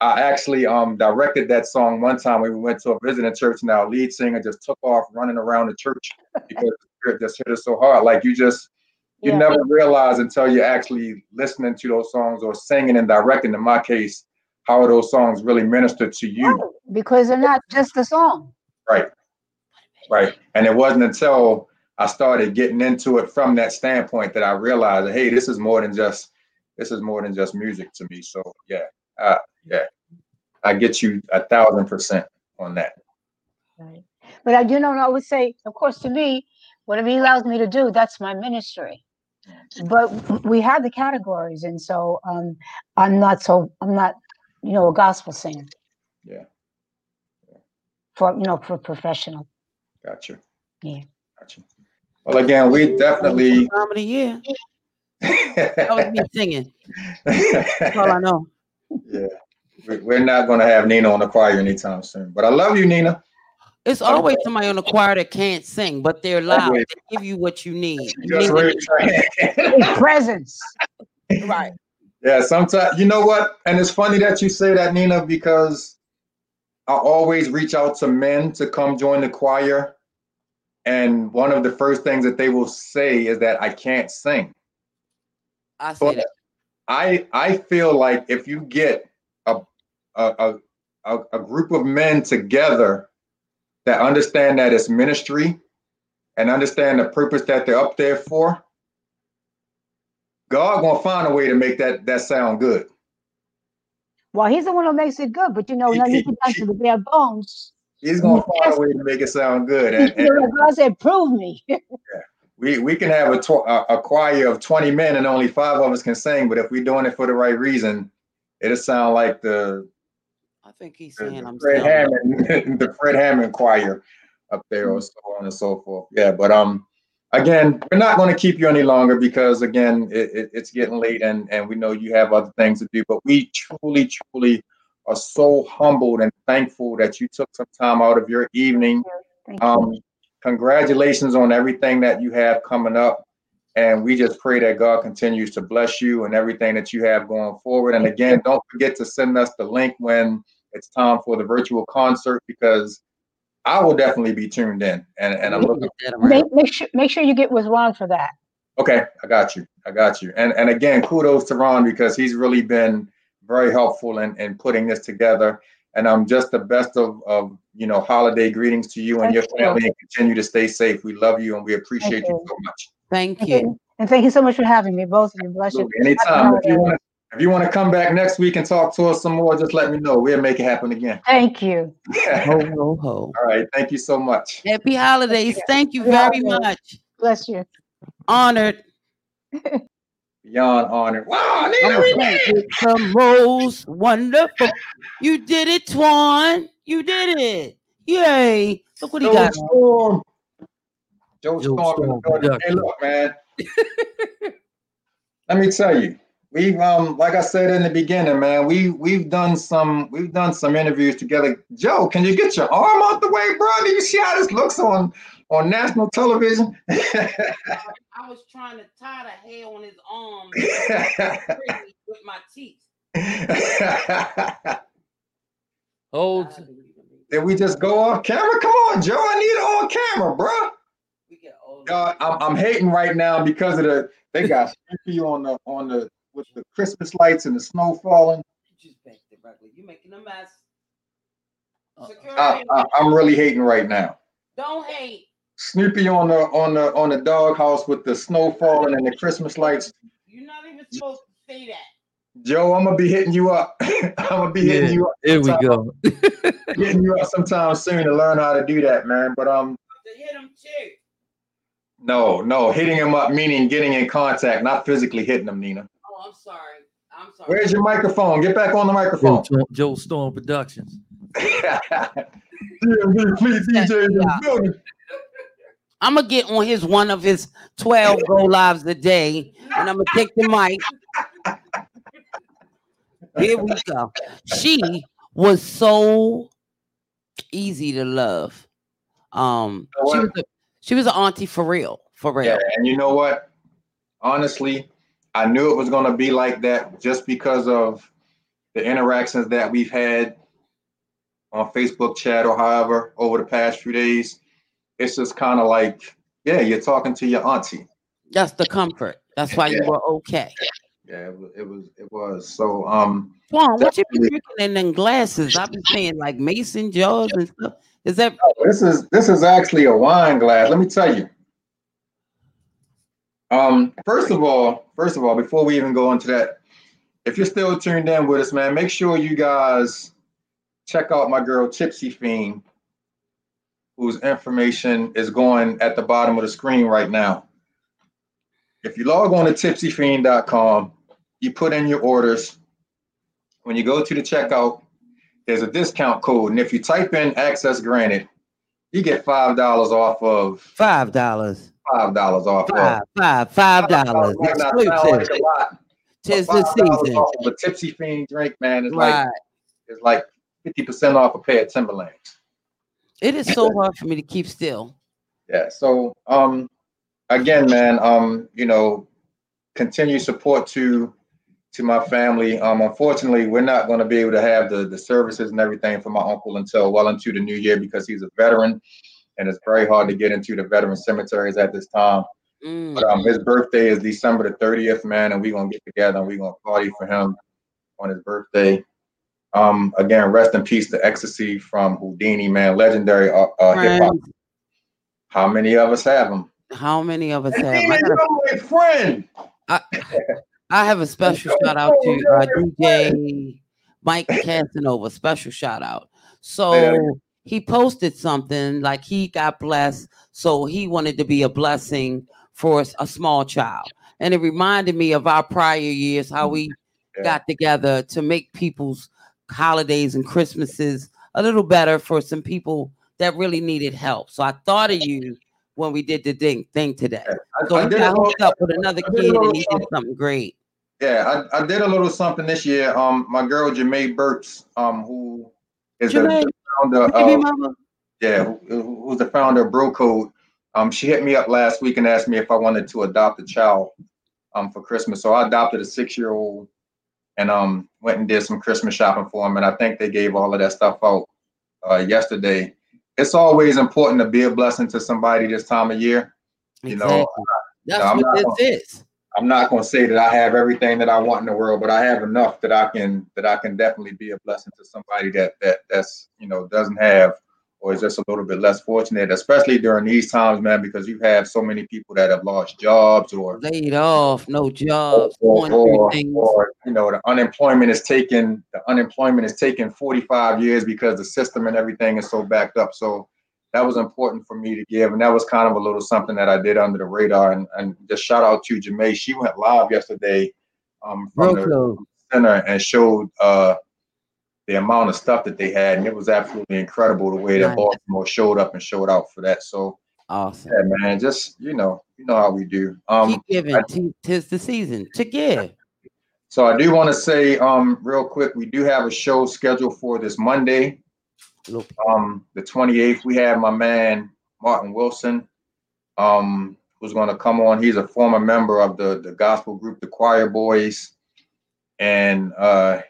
I actually um directed that song one time when we went to a visiting church and our lead singer just took off running around the church because the spirit just hit us so hard. Like you just you Yeah. never realize until you're actually listening to those songs or singing and directing in my case, how those songs really minister to you. Right, Because they're not just a song. Right. Right. And it wasn't until I started getting into it from that standpoint that I realized, hey, this is more than just this is more than just music to me. So yeah, uh, yeah, I get you a thousand percent on that. Right. But I do know, I would say, of course, to me, whatever he allows me to do, that's my ministry. But we have the categories, and so um, I'm not so I'm not, you know, a gospel singer. Yeah. yeah. For you know, for professional. Gotcha. Yeah. Gotcha. Well, again, we definitely. Time of the year. That was me singing. That's all I know. Yeah, we- we're not going to have Nina on the choir anytime soon. But I love you, Nina. It's always somebody on the choir that can't sing, but they're loud. Always. They give you what you need. You Just need raise your hand. His presence. right. Yeah, sometimes you know what, and it's funny that you say that, Nina, because I always reach out to men to come join the choir, and one of the first things that they will say is that I can't sing. I say But that. I I feel like if you get a a a, a, group of men together that understand that it's ministry and understand the purpose that they're up there for, God gonna find a way to make that that sound good. Well, he's the one who makes it good, but you know, now you get down to the bare bones. He's gonna find a way to make it sound good. And, and God said, "Prove me." We we can have a, tw- a a choir of 20 men and only five of us can sing, but if we're doing it for the right reason, it'll sound like the I think he's the, saying the I'm Fred. Hammond, the Fred Hammond choir up there, or so on and so forth. Yeah, but um, again, we're not going to keep you any longer because again, it, it, it's getting late, and and we know you have other things to do. But we truly, truly are so humbled and thankful that you took some time out of your evening. Um, congratulations on everything that you have coming up. And we just pray that God continues to bless you and everything that you have going forward. And again, don't forget to send us the link when it's time for the virtual concert because I will definitely be tuned in. And, and I'm looking. Make, make sure make sure you get with Ron for that. Okay, I got you. I got you. And and again, kudos to Ron because he's really been very helpful in, in putting this together. And I'm just the best of, of you know holiday greetings to you and your Thank you. family and continue to stay safe. We love you and we appreciate you you. so much. Thank Thank you. you. And thank you so much for having me, both of you. Bless you. Absolutely. Anytime. If you want if you want to come back next week and talk to us some more, just let me know. We'll make it happen again. Thank you. Ho ho ho. All right. Thank you so much. Happy holidays. Thank you Happy very much. Bless you. Honored. Beyond honored. Wow, Nina, I'm we a made it. it's the most wonderful. You did it, Twan. You did it. Yay. Look what he Joe got. Storm. Joe Joe Storm. in the Storm. Hey, look, man. Let me tell you, we've um, like I said in the beginning, man, we we've done some we've done some interviews together. Joe, can you get your arm out the way, bro? Do you see how this looks on on national television? I was trying to tie the hair on his arm with my teeth. Hold. Did we just go off camera? Come on, Joe. I need it on camera, bro. We get old. I'm, I'm hating right now because of the they got Snoopy on the on the with the Christmas lights and the snow falling. Just back there, Buckley. You making a mess. Uh-uh. I, I, I'm really hating right now. don't hate. Snoopy on the on the on the doghouse with the snow falling and the Christmas lights. You're not even supposed to say that. Joe, I'm gonna be hitting you up. I'm gonna be hitting Yeah, you up. Here we go. Hitting you up sometime soon to learn how to do that, man. But um, To hit him too. no, no, hitting him up meaning getting in contact, not physically hitting him, Nina. Oh, I'm sorry. I'm sorry. Where's your microphone? Get back on the microphone. Joe, Joe Storm Productions. DMV Fleet DJ in the building. I'm gonna get on his one of his 12 go lives a day, and I'm gonna take the mic. Here we go. She was so easy to love. Um, she was a, she was an auntie for real, for real. Yeah, and you know what? Honestly, I knew it was going to be like that just because of the interactions that we've had on Facebook chat or however over the past few days. It's just kind of like, yeah, you're talking to your auntie. That's the comfort. That's why you were okay. Yeah, it was, it was, it was. So, um, Swan, what you been drinking in them glasses? I've been saying like mason jars and stuff. Is that this is this is actually a wine glass. Let me tell you. Um, first of all, first of all, before we even go into that, if you're still tuned in with us, man, make sure you guys check out my girl Tipsy Fiend, whose information is going at the bottom of the screen right now. If you log on to tipsyfiend.com, you put in your orders. When you go to the checkout, there's a discount code, and if you type in access granted, you get five dollars off of five dollars? five dollars off Five, of five, five dollars. Like Exclusive. lot, Tis the $5 season. off of a tipsy fiend drink, man, is Right. like it's like fifty percent off a pair of Timberlands. It is so hard for me to keep still. Yeah. So um again, man, um, you know, continue support to to my family. Um, unfortunately, we're not going to be able to have the the services and everything for my uncle until well into the new year because he's a veteran, and it's very hard to get into the veteran cemeteries at this time. Mm. But um, his birthday is December the thirtieth, man, and we're gonna get together and we're gonna party for him on his birthday. Um, again, rest in peace to Ecstasy from Whodini, man, legendary uh, uh, hip hop. How many of us have him? How many of us have? Nina, I, gotta- my friend. I have a special shout out to uh, DJ Mike Casanova. Special shout out. So he posted something like he got blessed, so he wanted to be a blessing for a small child, and it reminded me of our prior years, how we Yeah. got together to make people's holidays and Christmases a little better for some people that really needed help. So I thought of you when we did the thing thing today. So I he got hooked up with another I kid and he did something great. Yeah, I, I did a little something this year. Um, my girl Jamae Burks, um, who is Janae, the founder of yeah, who, who- who's the founder of Bro Code. Um, she hit me up last week and asked me if I wanted to adopt a child um for Christmas. So I adopted a six-year-old and um went and did some Christmas shopping for him. And I think they gave all of that stuff out uh yesterday. It's always important to be a blessing to somebody this time of year. You know, That's what this gonna- is. I'm not going to say that I have everything that I want in the world, but I have enough that I can that I can definitely be a blessing to somebody that that that's you know doesn't have or is just a little bit less fortunate, especially during these times, man, because you have so many people that have lost jobs or Laid off, no jobs, or, or, or, you know the unemployment is taking the unemployment is taking 45 years because the system and everything is so backed up. So that was important for me to give, and that was kind of a little something that I did under the radar. And, and just shout out to Jamae. She went live yesterday um, from the Roku. center and showed uh, the amount of stuff that they had, and it was absolutely incredible the way that. Baltimore showed up and showed out for that. So Awesome. yeah, man, just you know, you know how we do. Um, Keep giving. I- Tis the season to give. So I do want to say, um, real quick, we do have a show scheduled for this Monday, um, the 28th. We have my man Martin Wilson, um, who's going to come on. He's a former member of the the gospel group, the Choir Boys, and uh,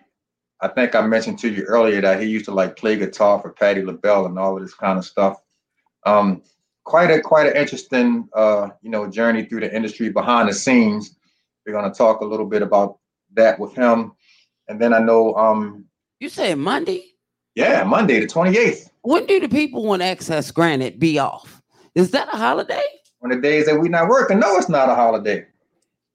I think I mentioned to you earlier that he used to like play guitar for Patti LaBelle and all of this kind of stuff. Um, quite a quite an interesting, uh, you know, journey through the industry behind the scenes. We're going to talk a little bit about that with him. And then I know, um, You said Monday? Yeah, Monday the 28th. When do the people want access granted be off? Is that a holiday? On the days that we're not working, no, it's not a holiday.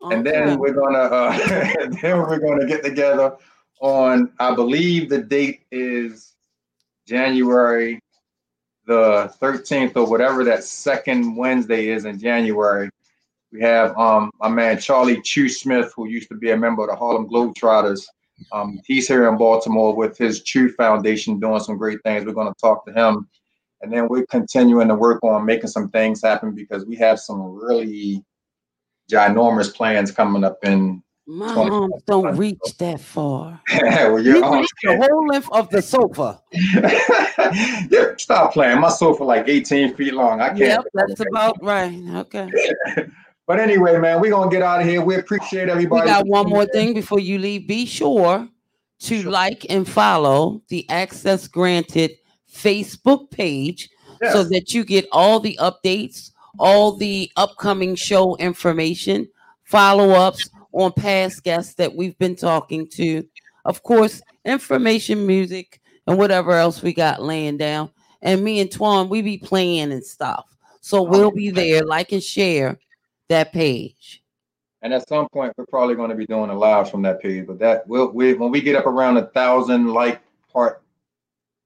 And then we're gonna uh, then we're gonna get together on I believe the date is January the 13th or whatever that second Wednesday is in January. We have um my man Charlie Chew Smith, who used to be a member of the Harlem Globetrotters. Um, he's here in Baltimore with his True Foundation doing some great things. We're gonna talk to him. And then we're continuing to work on making some things happen because we have some really ginormous plans coming up in My arms don't reach that far. well, You you're on. reach the whole length of the sofa. yeah, stop playing. My sofa like 18 feet long. I can't. Yep, that's about right. Okay. But anyway, man, we're gonna get out of here. We appreciate everybody. We got one more thing before you leave. Be sure to Sure. like and follow the Access Granted Facebook page so that you get all the updates, all the upcoming show information, follow ups on past guests that we've been talking to. Of course, information, music, and whatever else we got laying down. And me and Twan, we be playing and stuff. So we'll be there. Like and share that page. And at some point, we're probably going to be doing a live from that page. But that we'll we when we get up around a thousand like part,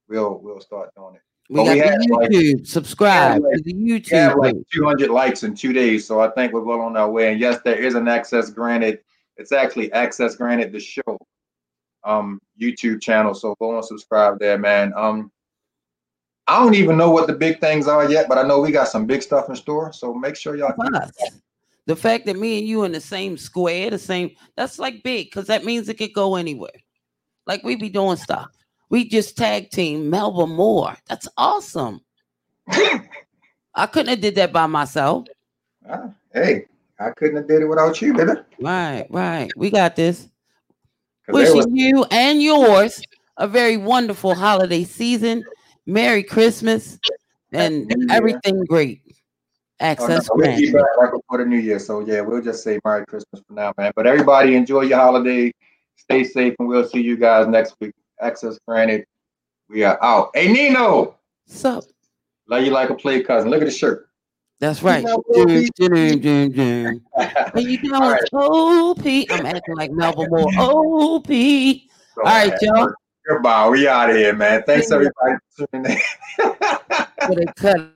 we'll we'll start doing it. We But got we the had, like- YouTube. Subscribe like- to the We have YouTube. like 200 likes in two days, so I think we're well on our way. And yes, there is an access granted. It's actually access granted the show, um, YouTube channel. So go and subscribe there, man. Um, I don't even know what the big things are yet, but I know we got some big stuff in store. So make sure y'all. us. The fact that me and you in the same square, the same, that's like big because that means it could go anywhere. Like we be doing stuff. We just tag team Melba Moore. That's awesome. I couldn't have did that by myself. Ah, hey, I couldn't have did it without you, baby. Right, right. We got this. was- Wishing you and yours a very wonderful holiday season. Merry Christmas and everything great. Oh, no, Access we'll be granted. back right before the new year. So yeah, we'll just say Merry Christmas for now, man. But everybody enjoy your holiday. Stay safe, and we'll see you guys next week. Access granted. We are out. Hey Nino, So love you like a play cousin. Look at the shirt. that's right. know, Dun, Bobby. dun, dun, dun. How you doing? All right. Oh, OP. I'm acting like Melba Moore. Oh, OP. So, All right, man, y'all. Goodbye. We out of here, man. Thanks everybody for tuning in. They cut